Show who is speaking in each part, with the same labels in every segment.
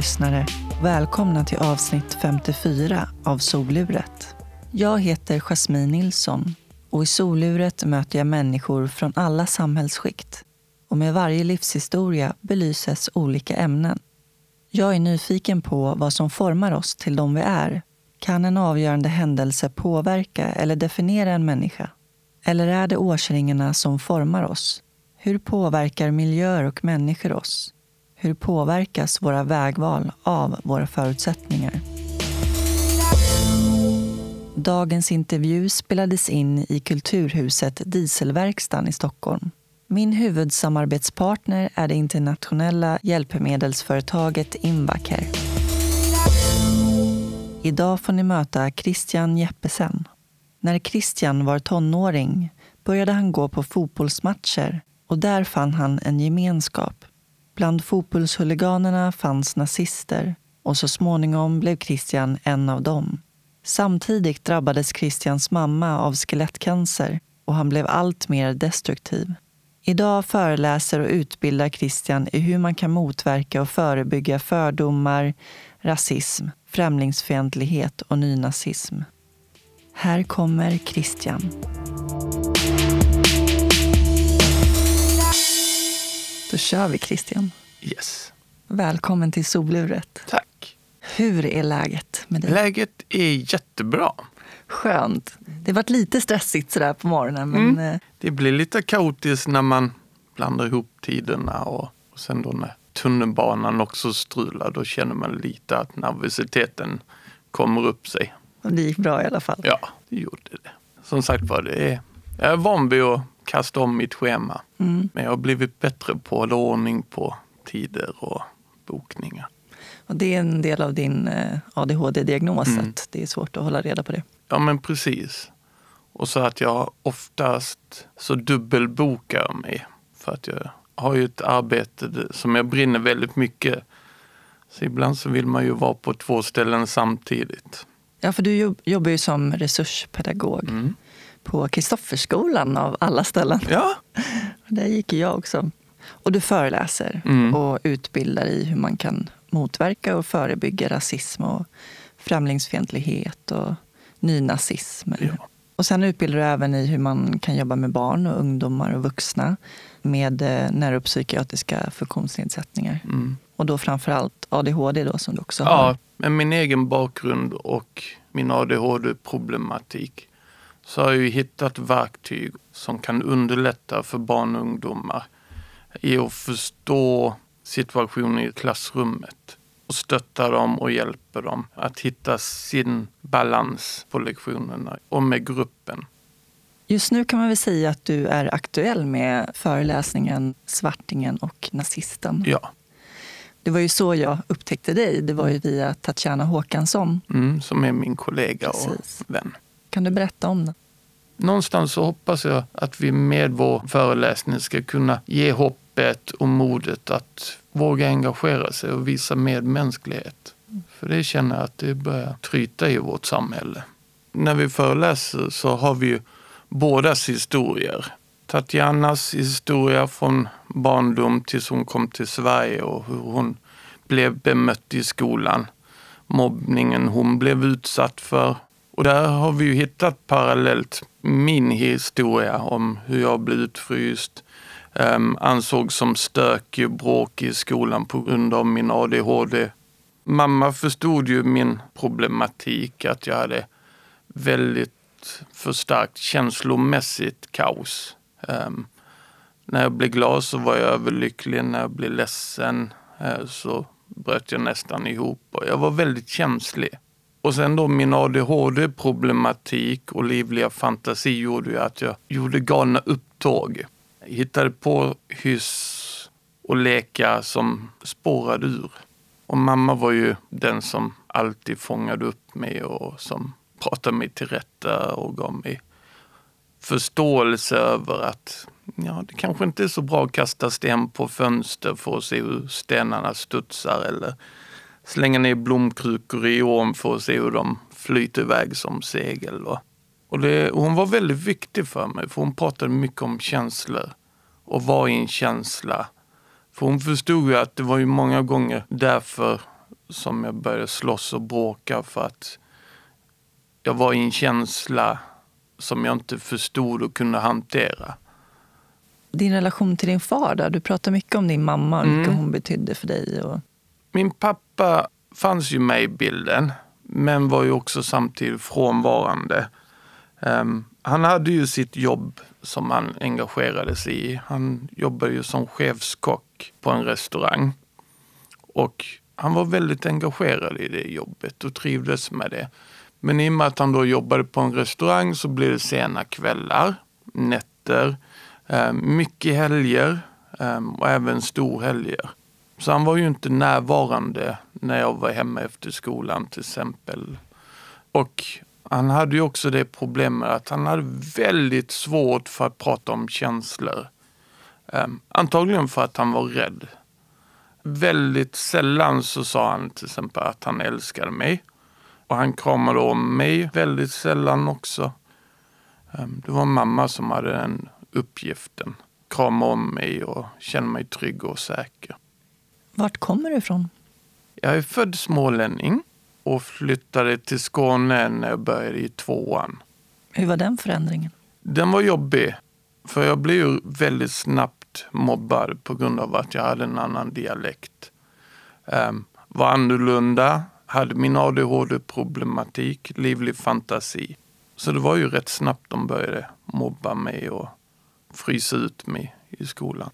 Speaker 1: Lyssnare! Välkomna till avsnitt 54 av Soluret. Jag heter Jasmine Nilsson och i Soluret möter jag människor från alla samhällsskikt. Och med varje livshistoria belyses olika ämnen. Jag är nyfiken på vad som formar oss till de vi är. Kan en avgörande händelse påverka eller definiera en människa? Eller är det årsringarna som formar oss? Hur påverkar miljöer och människor oss? Hur påverkas våra vägval av våra förutsättningar? Dagens intervju spelades in i Kulturhuset Dieselverkstan i Stockholm. Min huvudsamarbetspartner är det internationella hjälpmedelsföretaget Invacare. Idag får ni möta Christian Jeppesen. När Christian var tonåring började han gå på fotbollsmatcher och där fann han en gemenskap. Bland fotbollshuliganerna fanns nazister och så småningom blev Christian en av dem. Samtidigt drabbades Christians mamma av skelettcancer och han blev allt mer destruktiv. Idag föreläser och utbildar Christian i hur man kan motverka och förebygga fördomar, rasism, främlingsfientlighet och nynazism. Här kommer Christian. Då kör vi Christian.
Speaker 2: Yes.
Speaker 1: Välkommen till soluret.
Speaker 2: Tack.
Speaker 1: Hur är läget med dig?
Speaker 2: Läget är jättebra.
Speaker 1: Skönt. Det har varit lite stressigt sådär på morgonen. Men
Speaker 2: Mm.
Speaker 1: eh,
Speaker 2: Det blir lite kaotiskt när man blandar ihop tiderna och, och sen då när tunnelbanan också strular då känner man lite att nervositeten kommer upp sig.
Speaker 1: det gick bra i alla fall.
Speaker 2: Ja, det gjorde det. Som sagt var, det är, jag är van vid att kasta om mitt schema.
Speaker 1: Mm.
Speaker 2: Men jag har blivit bättre på att hålla ordning på tider och bokningar.
Speaker 1: Och det är en del av din eh, ADHD-diagnos,
Speaker 2: Mm.
Speaker 1: att det är svårt att hålla reda på det.
Speaker 2: Ja men precis. Och så att jag oftast så dubbelbokar mig. För att jag har ju ett arbete som jag brinner väldigt mycket. Så ibland så vill man ju vara på två ställen samtidigt.
Speaker 1: Ja, för du jobb- jobbar ju som resurspedagog
Speaker 2: Mm.
Speaker 1: På Kristofferskolan av alla ställen.
Speaker 2: Ja,
Speaker 1: Där gick jag också. Och du föreläser
Speaker 2: Mm.
Speaker 1: och utbildar i hur man kan motverka och förebygga rasism och främlingsfientlighet och nynazism.
Speaker 2: Ja.
Speaker 1: Och sen utbildar du även i hur man kan jobba med barn och ungdomar och vuxna med eh, neuropsykiatriska funktionsnedsättningar.
Speaker 2: mm.
Speaker 1: Och då framför allt ADHD då som du också
Speaker 2: ja,
Speaker 1: har.
Speaker 2: med min egen bakgrund och min ADHD-problematik så har jag hittat verktyg som kan underlätta för barn och ungdomar i att förstå situationen i klassrummet och stötta dem och hjälpa dem att hitta sin balans på lektionerna och med gruppen.
Speaker 1: Just nu kan man väl säga att du är aktuell med föreläsningen Svartingen och nazisten.
Speaker 2: Ja,
Speaker 1: Det var ju så jag upptäckte dig. Det var ju via Tatjana Håkansson.
Speaker 2: mm, som är min kollega och
Speaker 1: Precis.
Speaker 2: vän.
Speaker 1: Kan du berätta om den?
Speaker 2: Någonstans så hoppas jag att vi med vår föreläsning ska kunna ge hoppet och modet att våga engagera sig och visa medmänsklighet. För det känner jag att det börjar tryta i vårt samhälle. När vi föreläser så har vi ju bådas historier. Tatjanas historia från barndom tills hon kom till Sverige och hur hon blev bemött i skolan. Mobbningen hon blev utsatt för. Och där har vi ju hittat parallellt min historia om hur jag blev utfryst, um, ansågs som stökig och bråkig i skolan på grund av min ADHD. Mamma förstod ju min problematik, att jag hade väldigt för starkt känslomässigt kaos. Um, när jag blev glad så var jag överlycklig, när jag blev ledsen uh, så bröt jag nästan ihop och jag var väldigt känslig. Och sen då min ADHD-problematik och livliga fantasi gjorde ju att jag gjorde galna upptåg. Jag hittade på hyss och lekar som spårade ur. Och mamma var ju den som alltid fångade upp mig och som pratade mig till rätta och gav mig förståelse över att ja, det kanske inte är så bra att kasta sten på fönster för att se hur stenarna studsar eller slänga ner blomkrukor i ån för att se hur de flyter iväg som segel. Och, och det, hon var väldigt viktig för mig för hon pratade mycket om känslor och var i en känsla För hon förstod ju att det var ju många gånger därför som jag började slåss och bråka för att jag var i en känsla som jag inte förstod och kunde hantera.
Speaker 1: Din relation till din far då? Du pratar mycket om din mamma och mm. hon betydde för dig. Och...
Speaker 2: Min pappa Pappa fanns ju med i bilden, men var ju också samtidigt frånvarande. Um, han hade ju sitt jobb som han engagerade sig i. Han jobbade ju som chefskock på en restaurang. Och han var väldigt engagerad i det jobbet och trivdes med det. Men i och med att han då jobbade på en restaurang så blev det sena kvällar, nätter, ehm, mycket helger ehm, och även storhelger. Så han var ju inte närvarande när jag var hemma efter skolan till exempel. Och han hade ju också det problemet att han hade väldigt svårt för att prata om känslor. Um, antagligen för att han var rädd. Väldigt sällan så sa han till exempel att han älskade mig. Och han kramade om mig väldigt sällan också. Um, det var mamma som hade den uppgiften. Krama om mig och känna mig trygg och säker.
Speaker 1: Vart kommer du ifrån?
Speaker 2: Jag är född smålänning och flyttade till Skåne när jag började i tvåan.
Speaker 1: Hur var den förändringen?
Speaker 2: Den var jobbig. För jag blev ju väldigt snabbt mobbad på grund av att jag hade en annan dialekt. Um, var annorlunda, hade min ADHD-problematik, livlig fantasi. Så det var ju rätt snabbt de började mobba mig och frysa ut mig i skolan.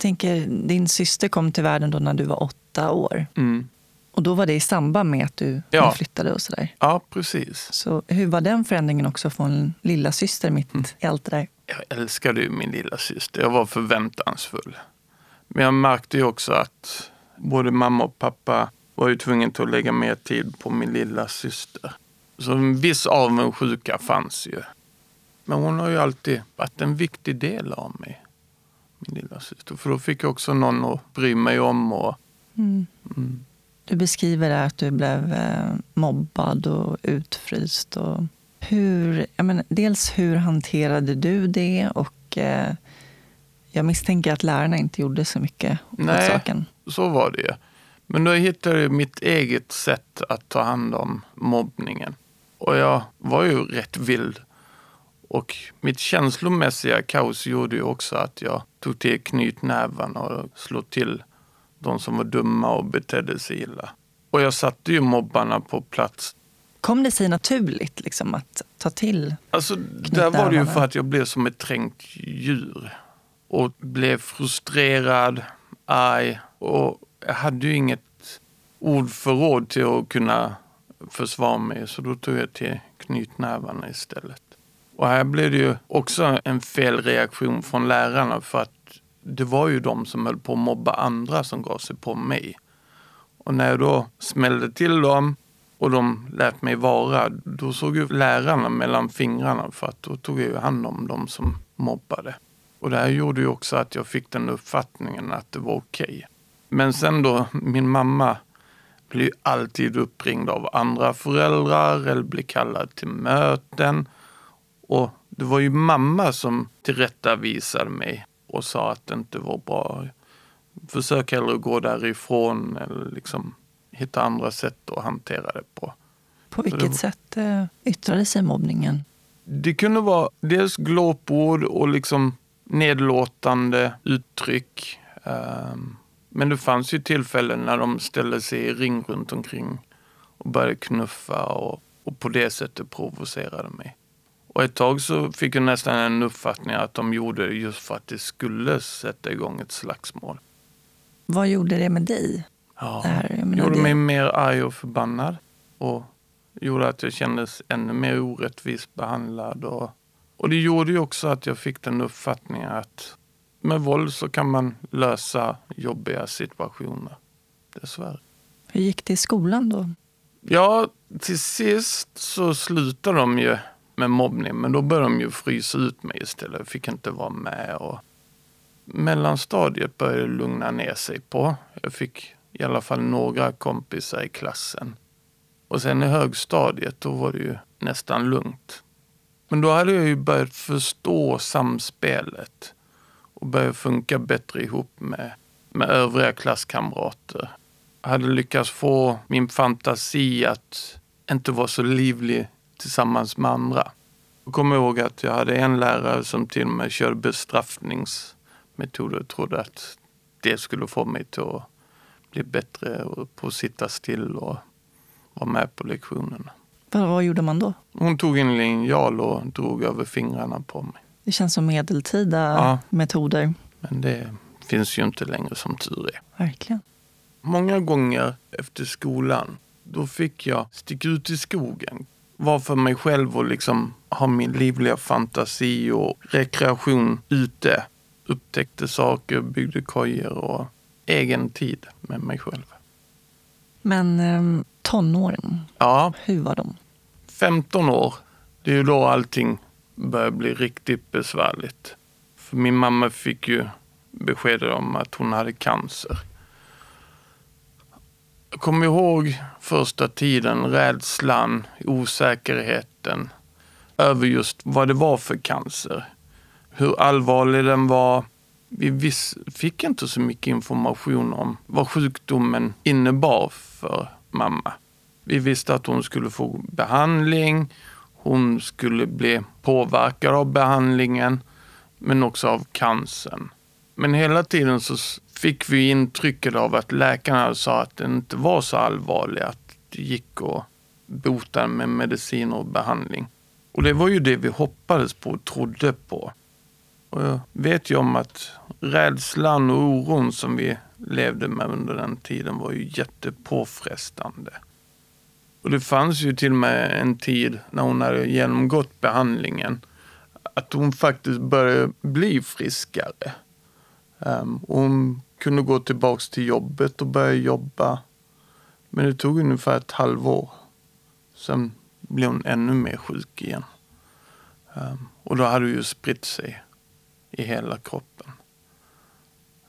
Speaker 1: Tänker, din syster kom till världen då när du var åtta år.
Speaker 2: Mm.
Speaker 1: Och då var det i samband med att du ja. flyttade och sådär?
Speaker 2: Ja, precis.
Speaker 1: Så hur var den förändringen också från lilla syster mitt mm. i allt det där?
Speaker 2: Jag älskade ju min lilla syster. Jag var förväntansfull. Men jag märkte ju också att både mamma och pappa var ju tvungna att lägga mer tid på min lilla syster. Så en viss avundsjuka fanns ju. Men hon har ju alltid varit en viktig del av mig. Lilla syster. För då fick jag också någon att bry mig om. Och,
Speaker 1: mm. Mm. Du beskriver att du blev eh, mobbad och utfryst. Och hur, jag menar, dels hur hanterade du det? Och eh, jag misstänker att lärarna inte gjorde så mycket
Speaker 2: åt saken. så var det. Men då hittade jag mitt eget sätt att ta hand om mobbningen. Och jag var ju rätt vild. Och mitt känslomässiga kaos gjorde ju också att jag tog till knytnävarna och slog till de som var dumma och betedde sig illa. Och jag satte ju mobbarna på plats.
Speaker 1: Kom det sig naturligt liksom, att ta till
Speaker 2: Alltså, där var det ju för att jag blev som ett trängt djur. Och blev frustrerad, arg och jag hade ju inget ordförråd till att kunna försvara mig. Så då tog jag till knytnävarna istället. Och här blev det ju också en felreaktion från lärarna för att det var ju de som höll på att mobba andra som gav sig på mig. Och när jag då smällde till dem och de lät mig vara, då såg ju lärarna mellan fingrarna för att då tog jag ju hand om dem som mobbade. Och det här gjorde ju också att jag fick den uppfattningen att det var okej. Okay. Men sen då, min mamma blir ju alltid uppringd av andra föräldrar eller blir kallad till möten. Och det var ju mamma som tillrättavisade mig och sa att det inte var bra. Försök hellre gå därifrån eller liksom hitta andra sätt att hantera det på.
Speaker 1: På vilket det, sätt eh, yttrade sig mobbningen?
Speaker 2: Det kunde vara dels glåpord och liksom nedlåtande uttryck. Um, men det fanns ju tillfällen när de ställde sig i ring runt omkring och började knuffa och, och på det sättet provocerade mig. Och ett tag så fick jag nästan en uppfattning att de gjorde det just för att det skulle sätta igång ett slagsmål.
Speaker 1: Vad gjorde det med dig?
Speaker 2: Ja, det gjorde det... mig mer arg och förbannad. Och gjorde att jag kändes ännu mer orättvist behandlad. Och, och det gjorde ju också att jag fick den uppfattningen att med våld så kan man lösa jobbiga situationer. Dessvärre.
Speaker 1: Hur gick det i skolan då?
Speaker 2: Ja, till sist så slutade de ju med mobbning. Men då började de ju frysa ut mig istället. Jag fick inte vara med. Och mellanstadiet började lugna ner sig på. Jag fick i alla fall några kompisar i klassen. Och sen i högstadiet, då var det ju nästan lugnt. Men då hade jag ju börjat förstå samspelet och började funka bättre ihop med, med övriga klasskamrater. Jag hade lyckats få min fantasi att inte vara så livlig tillsammans med andra. Jag kommer ihåg att jag hade en lärare som till och med körde bestraffningsmetoder och trodde att det skulle få mig till att bli bättre på att sitta still och vara med på lektionerna.
Speaker 1: Vad, vad gjorde man då?
Speaker 2: Hon tog en linjal och drog över fingrarna på mig.
Speaker 1: Det känns som medeltida ja, metoder.
Speaker 2: Men det finns ju inte längre som tur
Speaker 1: är. Verkligen.
Speaker 2: Många gånger efter skolan, då fick jag sticka ut i skogen. Vara för mig själv och liksom ha min livliga fantasi och rekreation ute. Upptäckte saker, byggde kojor och egen tid med mig själv.
Speaker 1: Men eh, tonåren,
Speaker 2: ja.
Speaker 1: hur var de?
Speaker 2: 15 år, det är ju då allting börjar bli riktigt besvärligt. För min mamma fick ju besked om att hon hade cancer. Jag kommer ihåg första tiden, rädslan, osäkerheten över just vad det var för cancer. Hur allvarlig den var. Vi fick inte så mycket information om vad sjukdomen innebar för mamma. Vi visste att hon skulle få behandling, hon skulle bli påverkad av behandlingen, men också av cancern. Men hela tiden så fick vi intrycket av att läkarna sa att det inte var så allvarligt, att det gick att bota med mediciner och behandling. Och det var ju det vi hoppades på och trodde på. Och jag vet ju om att rädslan och oron som vi levde med under den tiden var ju jättepåfrestande. Och det fanns ju till och med en tid när hon hade genomgått behandlingen att hon faktiskt började bli friskare. Um, hon kunde gå tillbaks till jobbet och börja jobba. Men det tog ungefär ett halvår. Sen blev hon ännu mer sjuk igen. Um, och då hade det ju spritt sig i hela kroppen.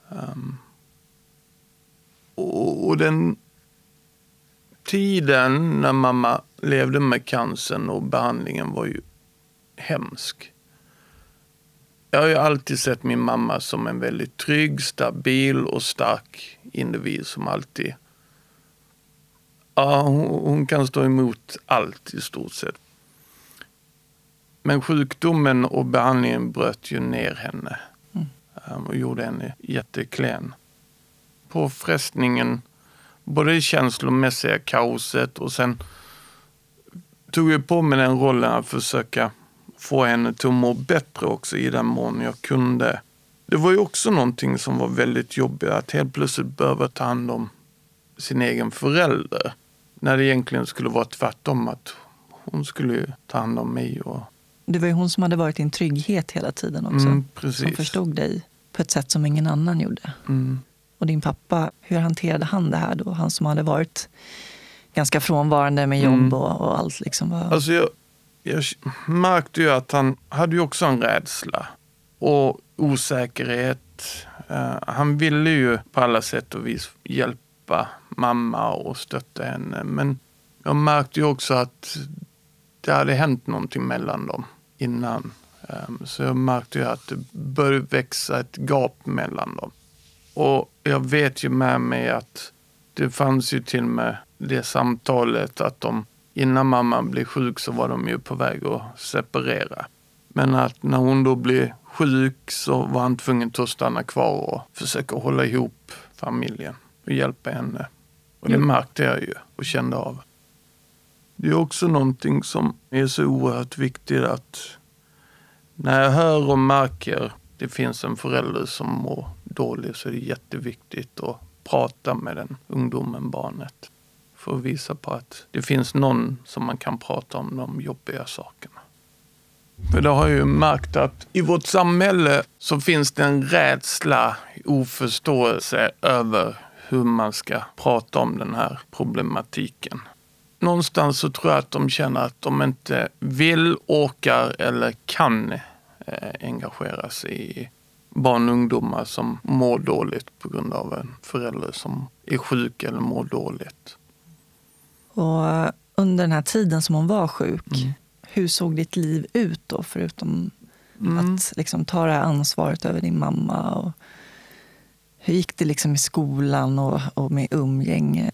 Speaker 2: Um, och, och den tiden när mamma levde med cancern och behandlingen var ju hemsk. Jag har ju alltid sett min mamma som en väldigt trygg, stabil och stark individ som alltid... Ja, hon, hon kan stå emot allt i stort sett. Men sjukdomen och behandlingen bröt ju ner henne mm. Um, och gjorde henne jätteklen. Påfrestningen både det känslomässiga kaoset och sen tog jag på mig den rollen att försöka få henne till att må bättre också i den mån jag kunde. Det var ju också någonting som var väldigt jobbigt, att helt plötsligt behöva ta hand om sin egen förälder. När det egentligen skulle vara tvärtom, att hon skulle ta hand om mig. Och...
Speaker 1: Det var ju hon som hade varit din trygghet hela tiden också.
Speaker 2: Mm,
Speaker 1: som förstod dig på ett sätt som ingen annan gjorde.
Speaker 2: Mm.
Speaker 1: Och din pappa, hur hanterade han det här då? Han som hade varit ganska frånvarande med jobb mm. och, och, allt. Liksom.
Speaker 2: Alltså jag, jag märkte ju att han hade ju också en rädsla och osäkerhet. Eh, han ville ju på alla sätt och vis hjälpa mamma och stötta henne. Men jag märkte ju också att det hade hänt någonting mellan dem innan. Ehm, så jag märkte ju att det började växa ett gap mellan dem. Och jag vet ju med mig att det fanns ju till och med det samtalet att de innan mamman blev sjuk så var de ju på väg att separera. Men att när hon då blev sjuk så var han tvungen att stanna kvar och försöka hålla ihop familjen och hjälpa henne. Och det märkte jag ju och kände av. Det är också någonting som är så oerhört viktigt att när jag hör och märker det finns en förälder som mår dåligt så är det jätteviktigt att prata med den ungdomen, barnet. För att visa på att det finns någon som man kan prata om de jobbiga sakerna. För det har jag ju märkt att i vårt samhälle så finns det en rädsla, oförståelse över hur man ska prata om den här problematiken. Någonstans så tror jag att de känner att de inte vill, orkar eller kan eh, engagera sig i barn och ungdomar som mår dåligt på grund av en förälder som är sjuk eller mår dåligt.
Speaker 1: Och under den här tiden som hon var sjuk, mm. hur såg ditt liv ut då, förutom Mm. Att liksom ta det här ansvaret över din mamma. Och hur gick det liksom i skolan och, och med umgänge?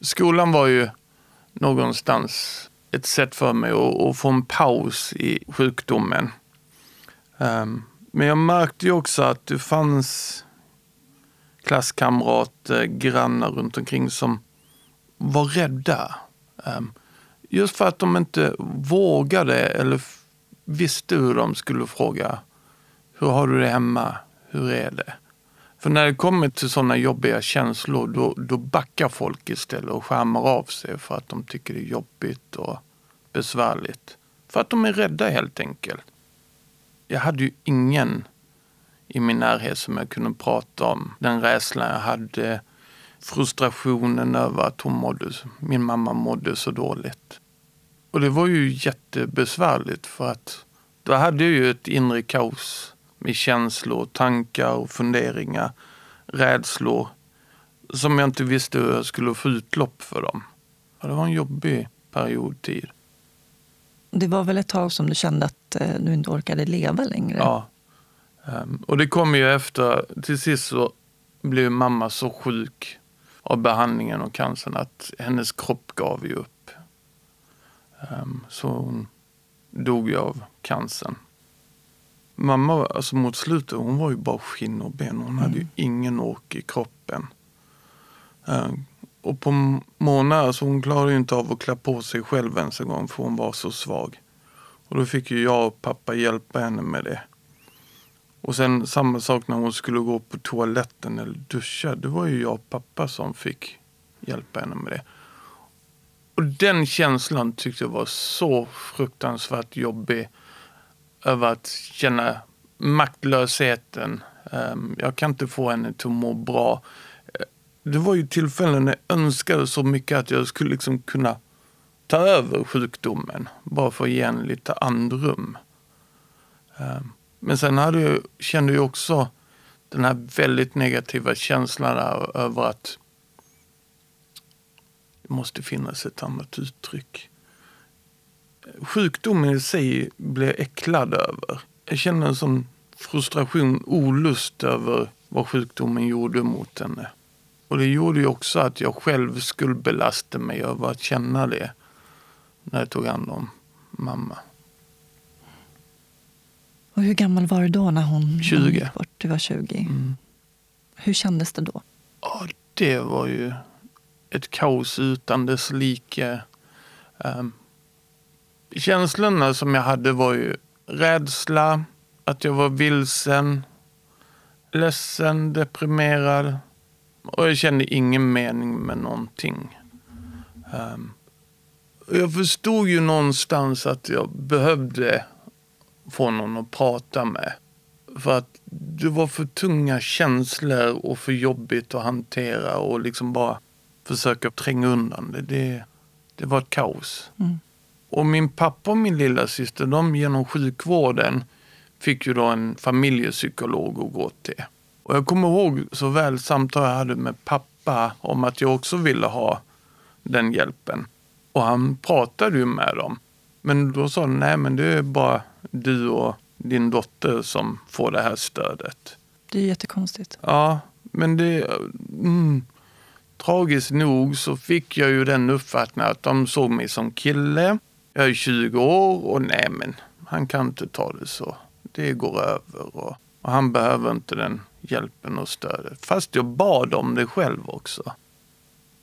Speaker 2: Skolan var ju någonstans ett sätt för mig att, få en paus i sjukdomen. Um, men jag märkte ju också att det fanns klasskamrater, grannar runt omkring som var rädda. Ehm, just för att de inte vågade eller visste hur de skulle fråga. Hur har du det hemma? Hur är det? För när det kommer till sådana jobbiga känslor då, då backar folk istället och skärmar av sig för att de tycker det är jobbigt och besvärligt. För att de är rädda helt enkelt. Jag hade ju ingen i min närhet som jag kunde prata om. Den rädslan jag hade, frustrationen över att hon mådde, min mamma mådde så dåligt. Och det var ju jättebesvärligt för att då hade jag ju ett inre kaos med känslor, tankar och funderingar, rädslor som jag inte visste hur jag skulle få utlopp för dem. Och det var en jobbig period tid.
Speaker 1: Det var väl ett tag som du kände att eh, du inte orkade leva längre?
Speaker 2: Ja. Ehm, och det kom ju efter, till sist så blev mamma så sjuk av behandlingen och cancern att hennes kropp gav ju upp. Ehm, så hon dog ju av cancern. Mamma, alltså mot slutet, hon var ju bara skinn och ben. Hon mm. hade ju mm. ingen ork i kroppen. Ehm, och på månader, alltså hon klarade ju inte av att klä på sig själv ens en gång för hon var så svag. Och då fick ju jag och pappa hjälpa henne med det. Och sen samma sak när hon skulle gå på toaletten eller duscha. Det var ju jag och pappa som fick hjälpa henne med det. Och den känslan tyckte jag var så fruktansvärt jobbig. Över att känna maktlösheten. Ehm, jag kan inte få henne till att må bra. Det var ju tillfällen när jag önskade så mycket att jag skulle liksom kunna ta över sjukdomen. Bara för att ge henne lite andrum. Ehm, men sen hade jag, kände jag också den här väldigt negativa känslan över att det måste finnas ett annat uttryck. Sjukdomen i sig blev jag äcklad över. Jag kände en sån frustration, olust över vad sjukdomen gjorde mot henne. Och det gjorde ju också att jag själv skuldbelastade mig över att känna det när jag tog hand om mamma.
Speaker 1: Och hur gammal var du då när hon
Speaker 2: 20.
Speaker 1: gick bort? Du var 20. Mm. Hur kändes det då?
Speaker 2: Ja, det var ju ett kaos utan dess like. Um, känslorna som jag hade var ju rädsla, att jag var vilsen, ledsen, deprimerad och jag kände ingen mening med någonting. Um, jag förstod ju någonstans att jag behövde få någon att prata med. För att det var för tunga känslor och för jobbigt att hantera och liksom bara försöka tränga undan det. Det, det var ett kaos. Mm. Och min pappa och min lilla syster, de genom sjukvården fick ju då en familjepsykolog att gå till. Och jag kommer ihåg så väl samtal jag hade med pappa om att jag också ville ha den hjälpen. Och han pratade ju med dem. Men då sa de, nej men det är bara du och din dotter som får det här stödet.
Speaker 1: Det är jättekonstigt.
Speaker 2: Ja, men det... Mm, tragiskt nog så fick jag ju den uppfattningen att de såg mig som kille. Jag är 20 år och nej men han kan inte ta det så. Det går över och, och han behöver inte den hjälpen och stödet. Fast jag bad om det själv också.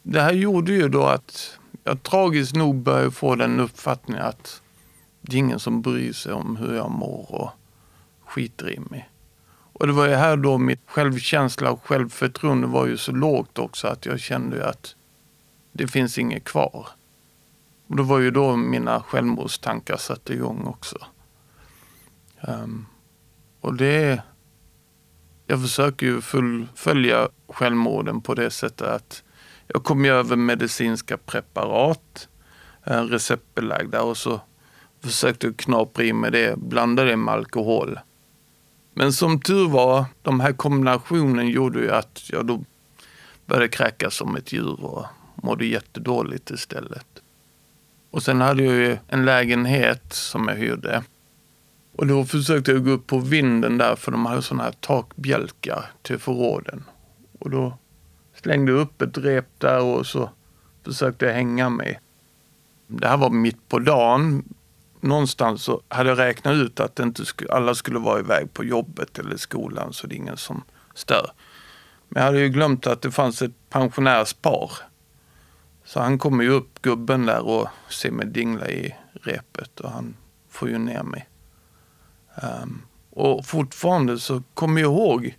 Speaker 2: Det här gjorde ju då att jag tragiskt nog började få den uppfattningen att det är ingen som bryr sig om hur jag mår och skiter i mig. Och det var ju här då mitt självkänsla och självförtroende var ju så lågt också att jag kände att det finns inget kvar. Och det var ju då mina självmordstankar satte igång också. Um, och det... Jag försöker ju fullfölja självmorden på det sättet att jag kom ju över medicinska preparat, eh, receptbelagda och så försökte knapra i mig det, blanda det med alkohol. Men som tur var, de här kombinationen gjorde ju att jag då började kräkas som ett djur och mådde jättedåligt istället. Och sen hade jag ju en lägenhet som jag hyrde. Och då försökte jag gå upp på vinden där för de hade sådana här takbjälkar till förråden. Och då slängde jag upp ett rep där och så försökte jag hänga mig. Det här var mitt på dagen. Någonstans så hade jag räknat ut att inte skulle, alla skulle vara iväg på jobbet eller skolan så det är ingen som stör. Men jag hade ju glömt att det fanns ett pensionärspar. Så han kommer ju upp, gubben där, och ser mig dingla i repet och han får ju ner mig. Um, och fortfarande så kommer jag ihåg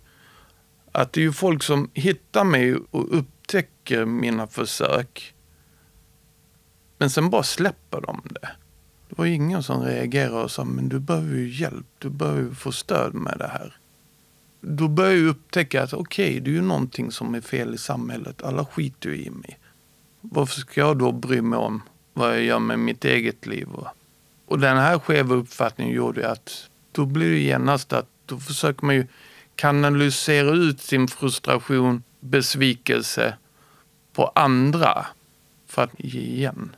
Speaker 2: att det är ju folk som hittar mig och upptäcker mina försök. Men sen bara släpper de det. Det var ingen som reagerade och sa, men du behöver ju hjälp, du behöver få stöd med det här. Då började jag upptäcka att okej, okay, det är ju någonting som är fel i samhället. Alla skiter ju i mig. Varför ska jag då bry mig om vad jag gör med mitt eget liv? Och den här skeva uppfattningen gjorde att då blir det genast att då försöker man ju kanalisera ut sin frustration, besvikelse på andra för att ge igen.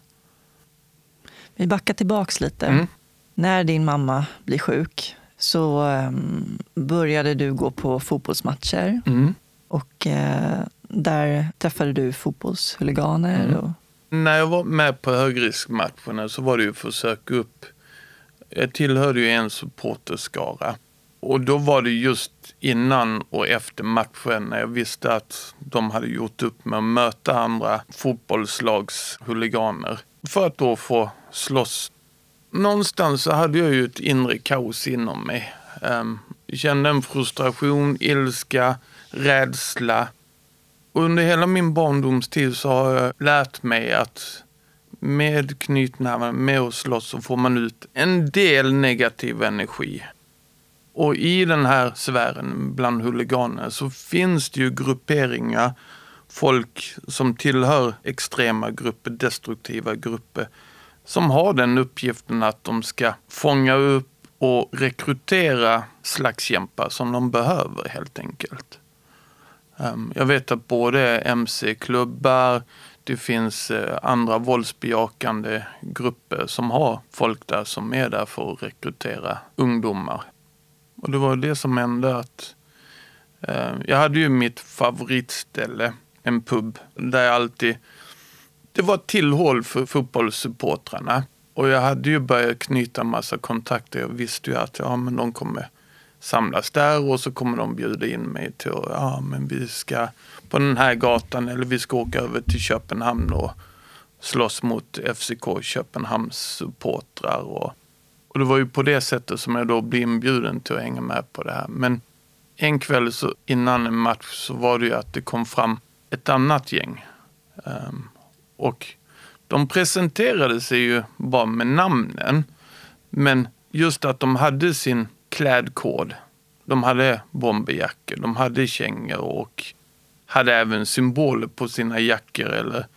Speaker 1: Vi backar tillbaks lite. Mm. När din mamma blir sjuk så um, började du gå på fotbollsmatcher. Mm. Och uh, där träffade du fotbollshuliganer. Mm. Och...
Speaker 2: När jag var med på högriskmatcherna så var det ju för att söka upp. Jag tillhörde ju en supporterskara. Och då var det just innan och efter matchen när jag visste att de hade gjort upp med att möta andra fotbollslags huliganer. För att då få slåss. Någonstans så hade jag ju ett inre kaos inom mig. Um, jag kände en frustration, ilska, rädsla. Och under hela min barndomstid så har jag lärt mig att med knytnävarna, med att slåss, så får man ut en del negativ energi. Och i den här sfären bland huliganer så finns det ju grupperingar, folk som tillhör extrema grupper, destruktiva grupper, som har den uppgiften att de ska fånga upp och rekrytera slagskämpar som de behöver helt enkelt. Ehm, jag vet att både mc-klubbar, det finns eh, andra våldsbejakande grupper som har folk där som är där för att rekrytera ungdomar. Och det var det som hände att eh, jag hade ju mitt favoritställe, en pub, där jag alltid det var ett tillhåll för fotbollssupportrarna. Och jag hade ju börjat knyta massa kontakter. Jag visste ju att ja, men de kommer samlas där och så kommer de bjuda in mig till att ja, men vi ska på den här gatan eller vi ska åka över till Köpenhamn och slåss mot FCK Köpenhamns supportrar. Och, och det var ju på det sättet som jag då blev inbjuden till att hänga med på det här. Men en kväll så, innan en match så var det ju att det kom fram ett annat gäng. Um, och de presenterade sig ju bara med namnen. Men just att de hade sin klädkod. De hade bomberjackor, de hade kängor och hade även symboler på sina jackor eller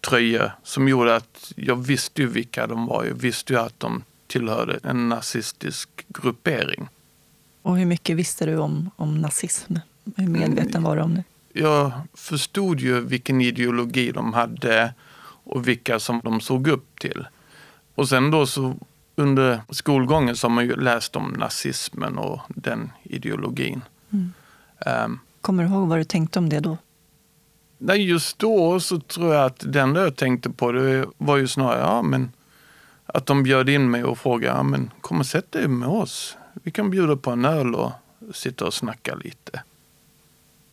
Speaker 2: tröjor som gjorde att jag visste ju vilka de var. Jag visste ju att de tillhörde en nazistisk gruppering.
Speaker 1: Och hur mycket visste du om, om nazism? Hur medveten var du om det?
Speaker 2: Jag förstod ju vilken ideologi de hade och vilka som de såg upp till. Och sen då så under skolgången så har man ju läst om nazismen och den ideologin. Mm.
Speaker 1: Um, Kommer du ihåg vad du tänkte om det då?
Speaker 2: Nej, just då så tror jag att det enda jag tänkte på det var ju snarare ja, men att de bjöd in mig och frågade ja, men kom och sätt dig med oss. Vi kan bjuda på en öl och sitta och snacka lite.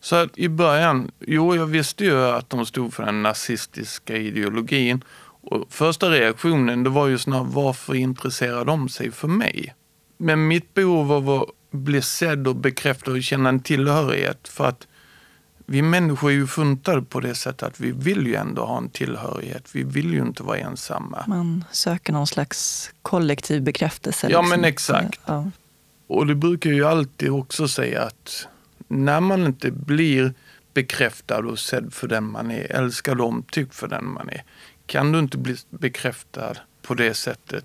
Speaker 2: Så att i början, jo jag visste ju att de stod för den nazistiska ideologin. Och första reaktionen det var ju snarare varför intresserar de sig för mig? Men mitt behov av att bli sedd och bekräftad och känna en tillhörighet för att vi människor är ju funtade på det sättet att vi vill ju ändå ha en tillhörighet. Vi vill ju inte vara ensamma.
Speaker 1: Man söker någon slags kollektiv bekräftelse.
Speaker 2: Ja, liksom. men exakt. Ja. Och det brukar ju alltid också säga att när man inte blir bekräftad och sedd för den man är, älskad och omtyckt för den man är, kan du inte bli bekräftad på det sättet,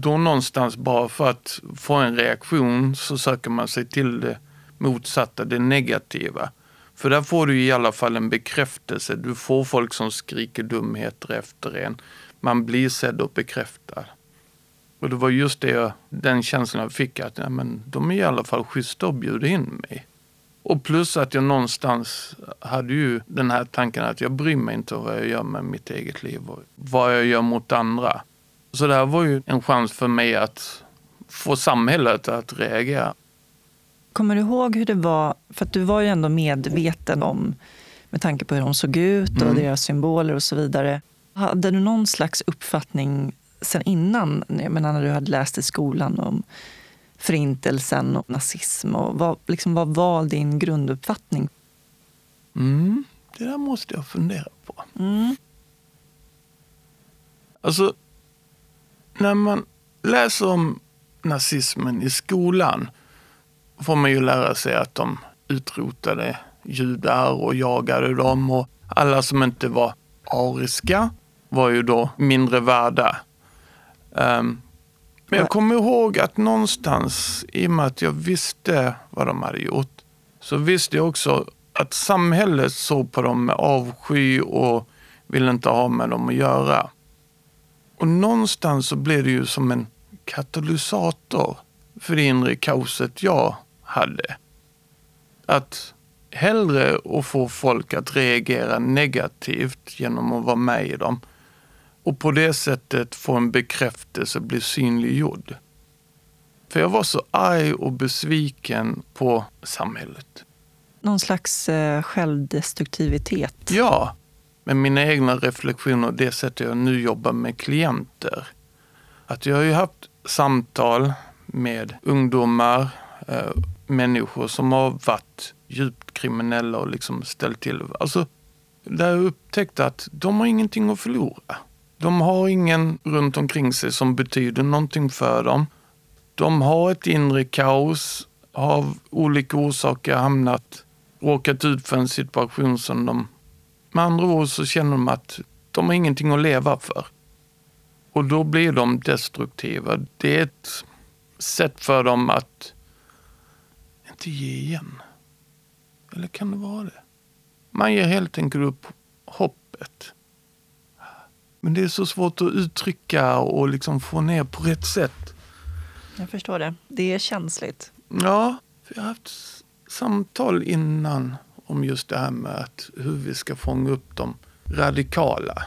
Speaker 2: då någonstans bara för att få en reaktion så söker man sig till det motsatta, det negativa. För där får du i alla fall en bekräftelse. Du får folk som skriker dumheter efter en. Man blir sedd och bekräftad. Och det var just det, den känslan jag fick att ja, men, de är i alla fall schyssta och bjuder in mig. Och plus att jag någonstans hade ju den här tanken att jag bryr mig inte om vad jag gör med mitt eget liv och vad jag gör mot andra. Så det här var ju en chans för mig att få samhället att reagera.
Speaker 1: Kommer du ihåg hur det var, för att du var ju ändå medveten om, med tanke på hur de såg ut och mm. deras symboler och så vidare. Hade du någon slags uppfattning sen innan, jag menar när du hade läst i skolan om förintelsen och nazism? Och vad, liksom, vad var din grunduppfattning?
Speaker 2: Mm, det där måste jag fundera på. Mm. Alltså, när man läser om nazismen i skolan får man ju lära sig att de utrotade judar och jagade dem och alla som inte var ariska var ju då mindre värda. Um, men jag kommer ihåg att någonstans, i och med att jag visste vad de hade gjort, så visste jag också att samhället såg på dem med avsky och ville inte ha med dem att göra. Och någonstans så blev det ju som en katalysator för det inre kaoset jag hade. Att hellre att få folk att reagera negativt genom att vara med i dem och på det sättet få en bekräftelse, bli synliggjord. För jag var så arg och besviken på samhället.
Speaker 1: Någon slags eh, självdestruktivitet?
Speaker 2: Ja, med mina egna reflektioner det sättet jag nu jobbar med klienter. Att jag har ju haft samtal med ungdomar, eh, människor som har varit djupt kriminella och liksom ställt till. Alltså, där jag upptäckte att de har ingenting att förlora. De har ingen runt omkring sig som betyder någonting för dem. De har ett inre kaos, har av olika orsaker hamnat, råkat ut för en situation som de... Med andra ord så känner de att de har ingenting att leva för. Och då blir de destruktiva. Det är ett sätt för dem att inte ge igen. Eller kan det vara det? Man ger helt enkelt upp hoppet. Men det är så svårt att uttrycka och liksom få ner på rätt sätt.
Speaker 1: Jag förstår det. Det är känsligt.
Speaker 2: Ja, vi har haft samtal innan om just det här med att hur vi ska fånga upp de radikala.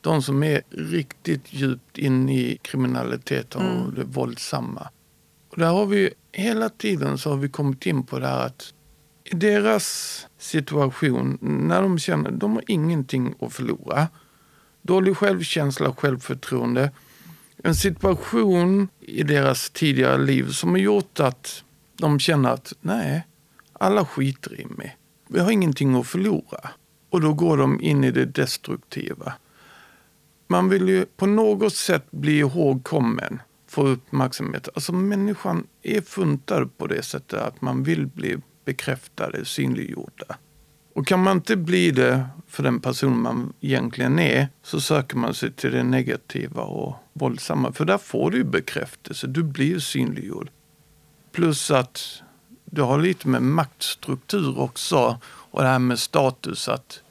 Speaker 2: De som är riktigt djupt inne i kriminalitet och mm. det våldsamma. Och där har vi hela tiden så har vi kommit in på det här att i deras situation, när de känner att de har ingenting att förlora dålig självkänsla och självförtroende. En situation i deras tidigare liv som har gjort att de känner att nej, alla skiter i mig. Vi har ingenting att förlora. Och då går de in i det destruktiva. Man vill ju på något sätt bli ihågkommen, få uppmärksamhet. Alltså människan är funtad på det sättet att man vill bli bekräftade, synliggjorda. Och kan man inte bli det för den person man egentligen är så söker man sig till det negativa och våldsamma. För där får du bekräftelse, du blir synliggjord. Plus att du har lite med maktstruktur också och det här med status att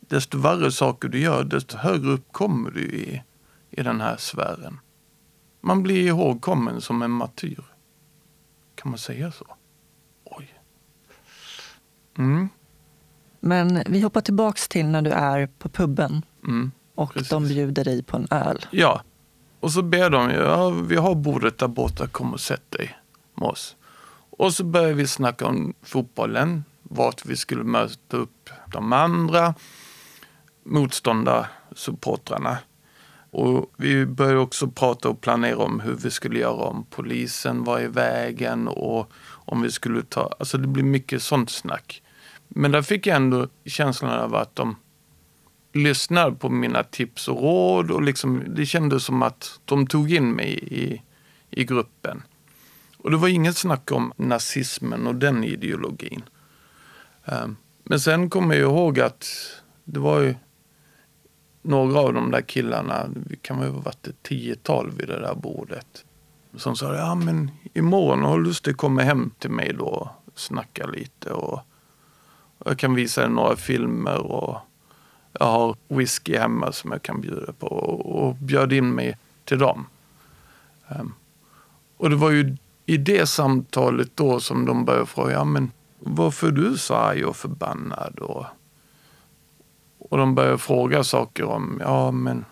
Speaker 2: desto värre saker du gör, desto högre upp kommer du i, i den här sfären. Man blir ihågkommen som en martyr. Kan man säga så? Oj.
Speaker 1: Mm. Men vi hoppar tillbaks till när du är på puben mm, och precis. de bjuder dig på en öl.
Speaker 2: Ja, och så ber de, ja, vi har bordet där borta, kom och sätt dig med oss. Och så börjar vi snacka om fotbollen, vart vi skulle möta upp de andra motståndarsupportrarna. Och vi började också prata och planera om hur vi skulle göra om polisen var i vägen och om vi skulle ta, alltså det blir mycket sånt snack. Men där fick jag ändå känslan av att de lyssnar på mina tips och råd och liksom, det kändes som att de tog in mig i, i gruppen. Och det var inget snack om nazismen och den ideologin. Eh, men sen kommer jag ihåg att det var ju några av de där killarna, vi kan väl ha varit ett tiotal vid det där bordet, som sa ja men imorgon har du lust att komma hem till mig då och snacka lite och jag kan visa dig några filmer och jag har whisky hemma som jag kan bjuda på och, bjöd in mig till dem. Um, och det var ju i det samtalet då som de började fråga, ja, men varför är du så arg och förbannad? Och, och de började fråga saker om, ja men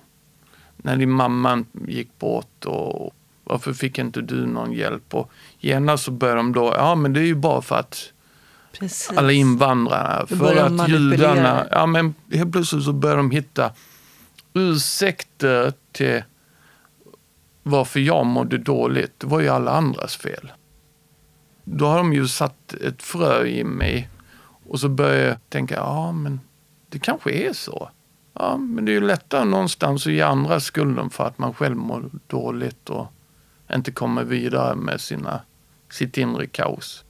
Speaker 2: när din mamma gick bort och varför fick inte du någon hjälp? Och genast så började de då, ja men det är ju bara för att Precis. alla invandrarna, för att judarna, ja men helt plötsligt så började de hitta ursäkter till varför jag mådde dåligt. Det var ju alla andras fel. Då har de ju satt ett frö i mig och så började jag tänka, ja men det kanske är så. Ja, men det är ju lättare någonstans att ge andra skulden för att man själv mår dåligt och inte kommer vidare med sina, sitt inre kaos.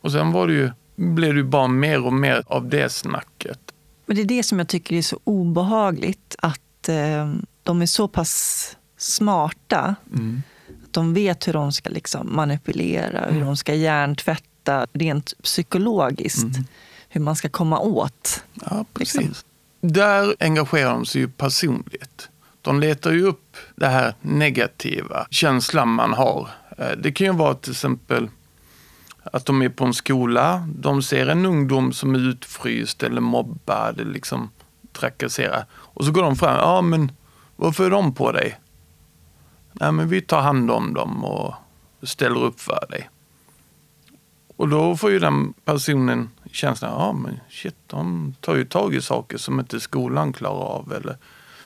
Speaker 2: Och sen var det ju, blev det ju bara mer och mer av det snacket.
Speaker 1: Men det är det som jag tycker är så obehagligt, att eh, de är så pass smarta. Mm. Att de vet hur de ska liksom manipulera, hur de ska hjärntvätta rent psykologiskt. Mm. Hur man ska komma åt.
Speaker 2: Ja, precis. Liksom. Där engagerar de sig ju personligt. De letar ju upp den här negativa känslan man har. Eh, det kan ju vara till exempel att de är på en skola, de ser en ungdom som är utfryst eller mobbad, liksom trakasserad. Och så går de fram, ja men varför är de på dig? Nej men vi tar hand om dem och ställer upp för dig. Och då får ju den personen känslan, ja men shit, de tar ju tag i saker som inte skolan klarar av. Eller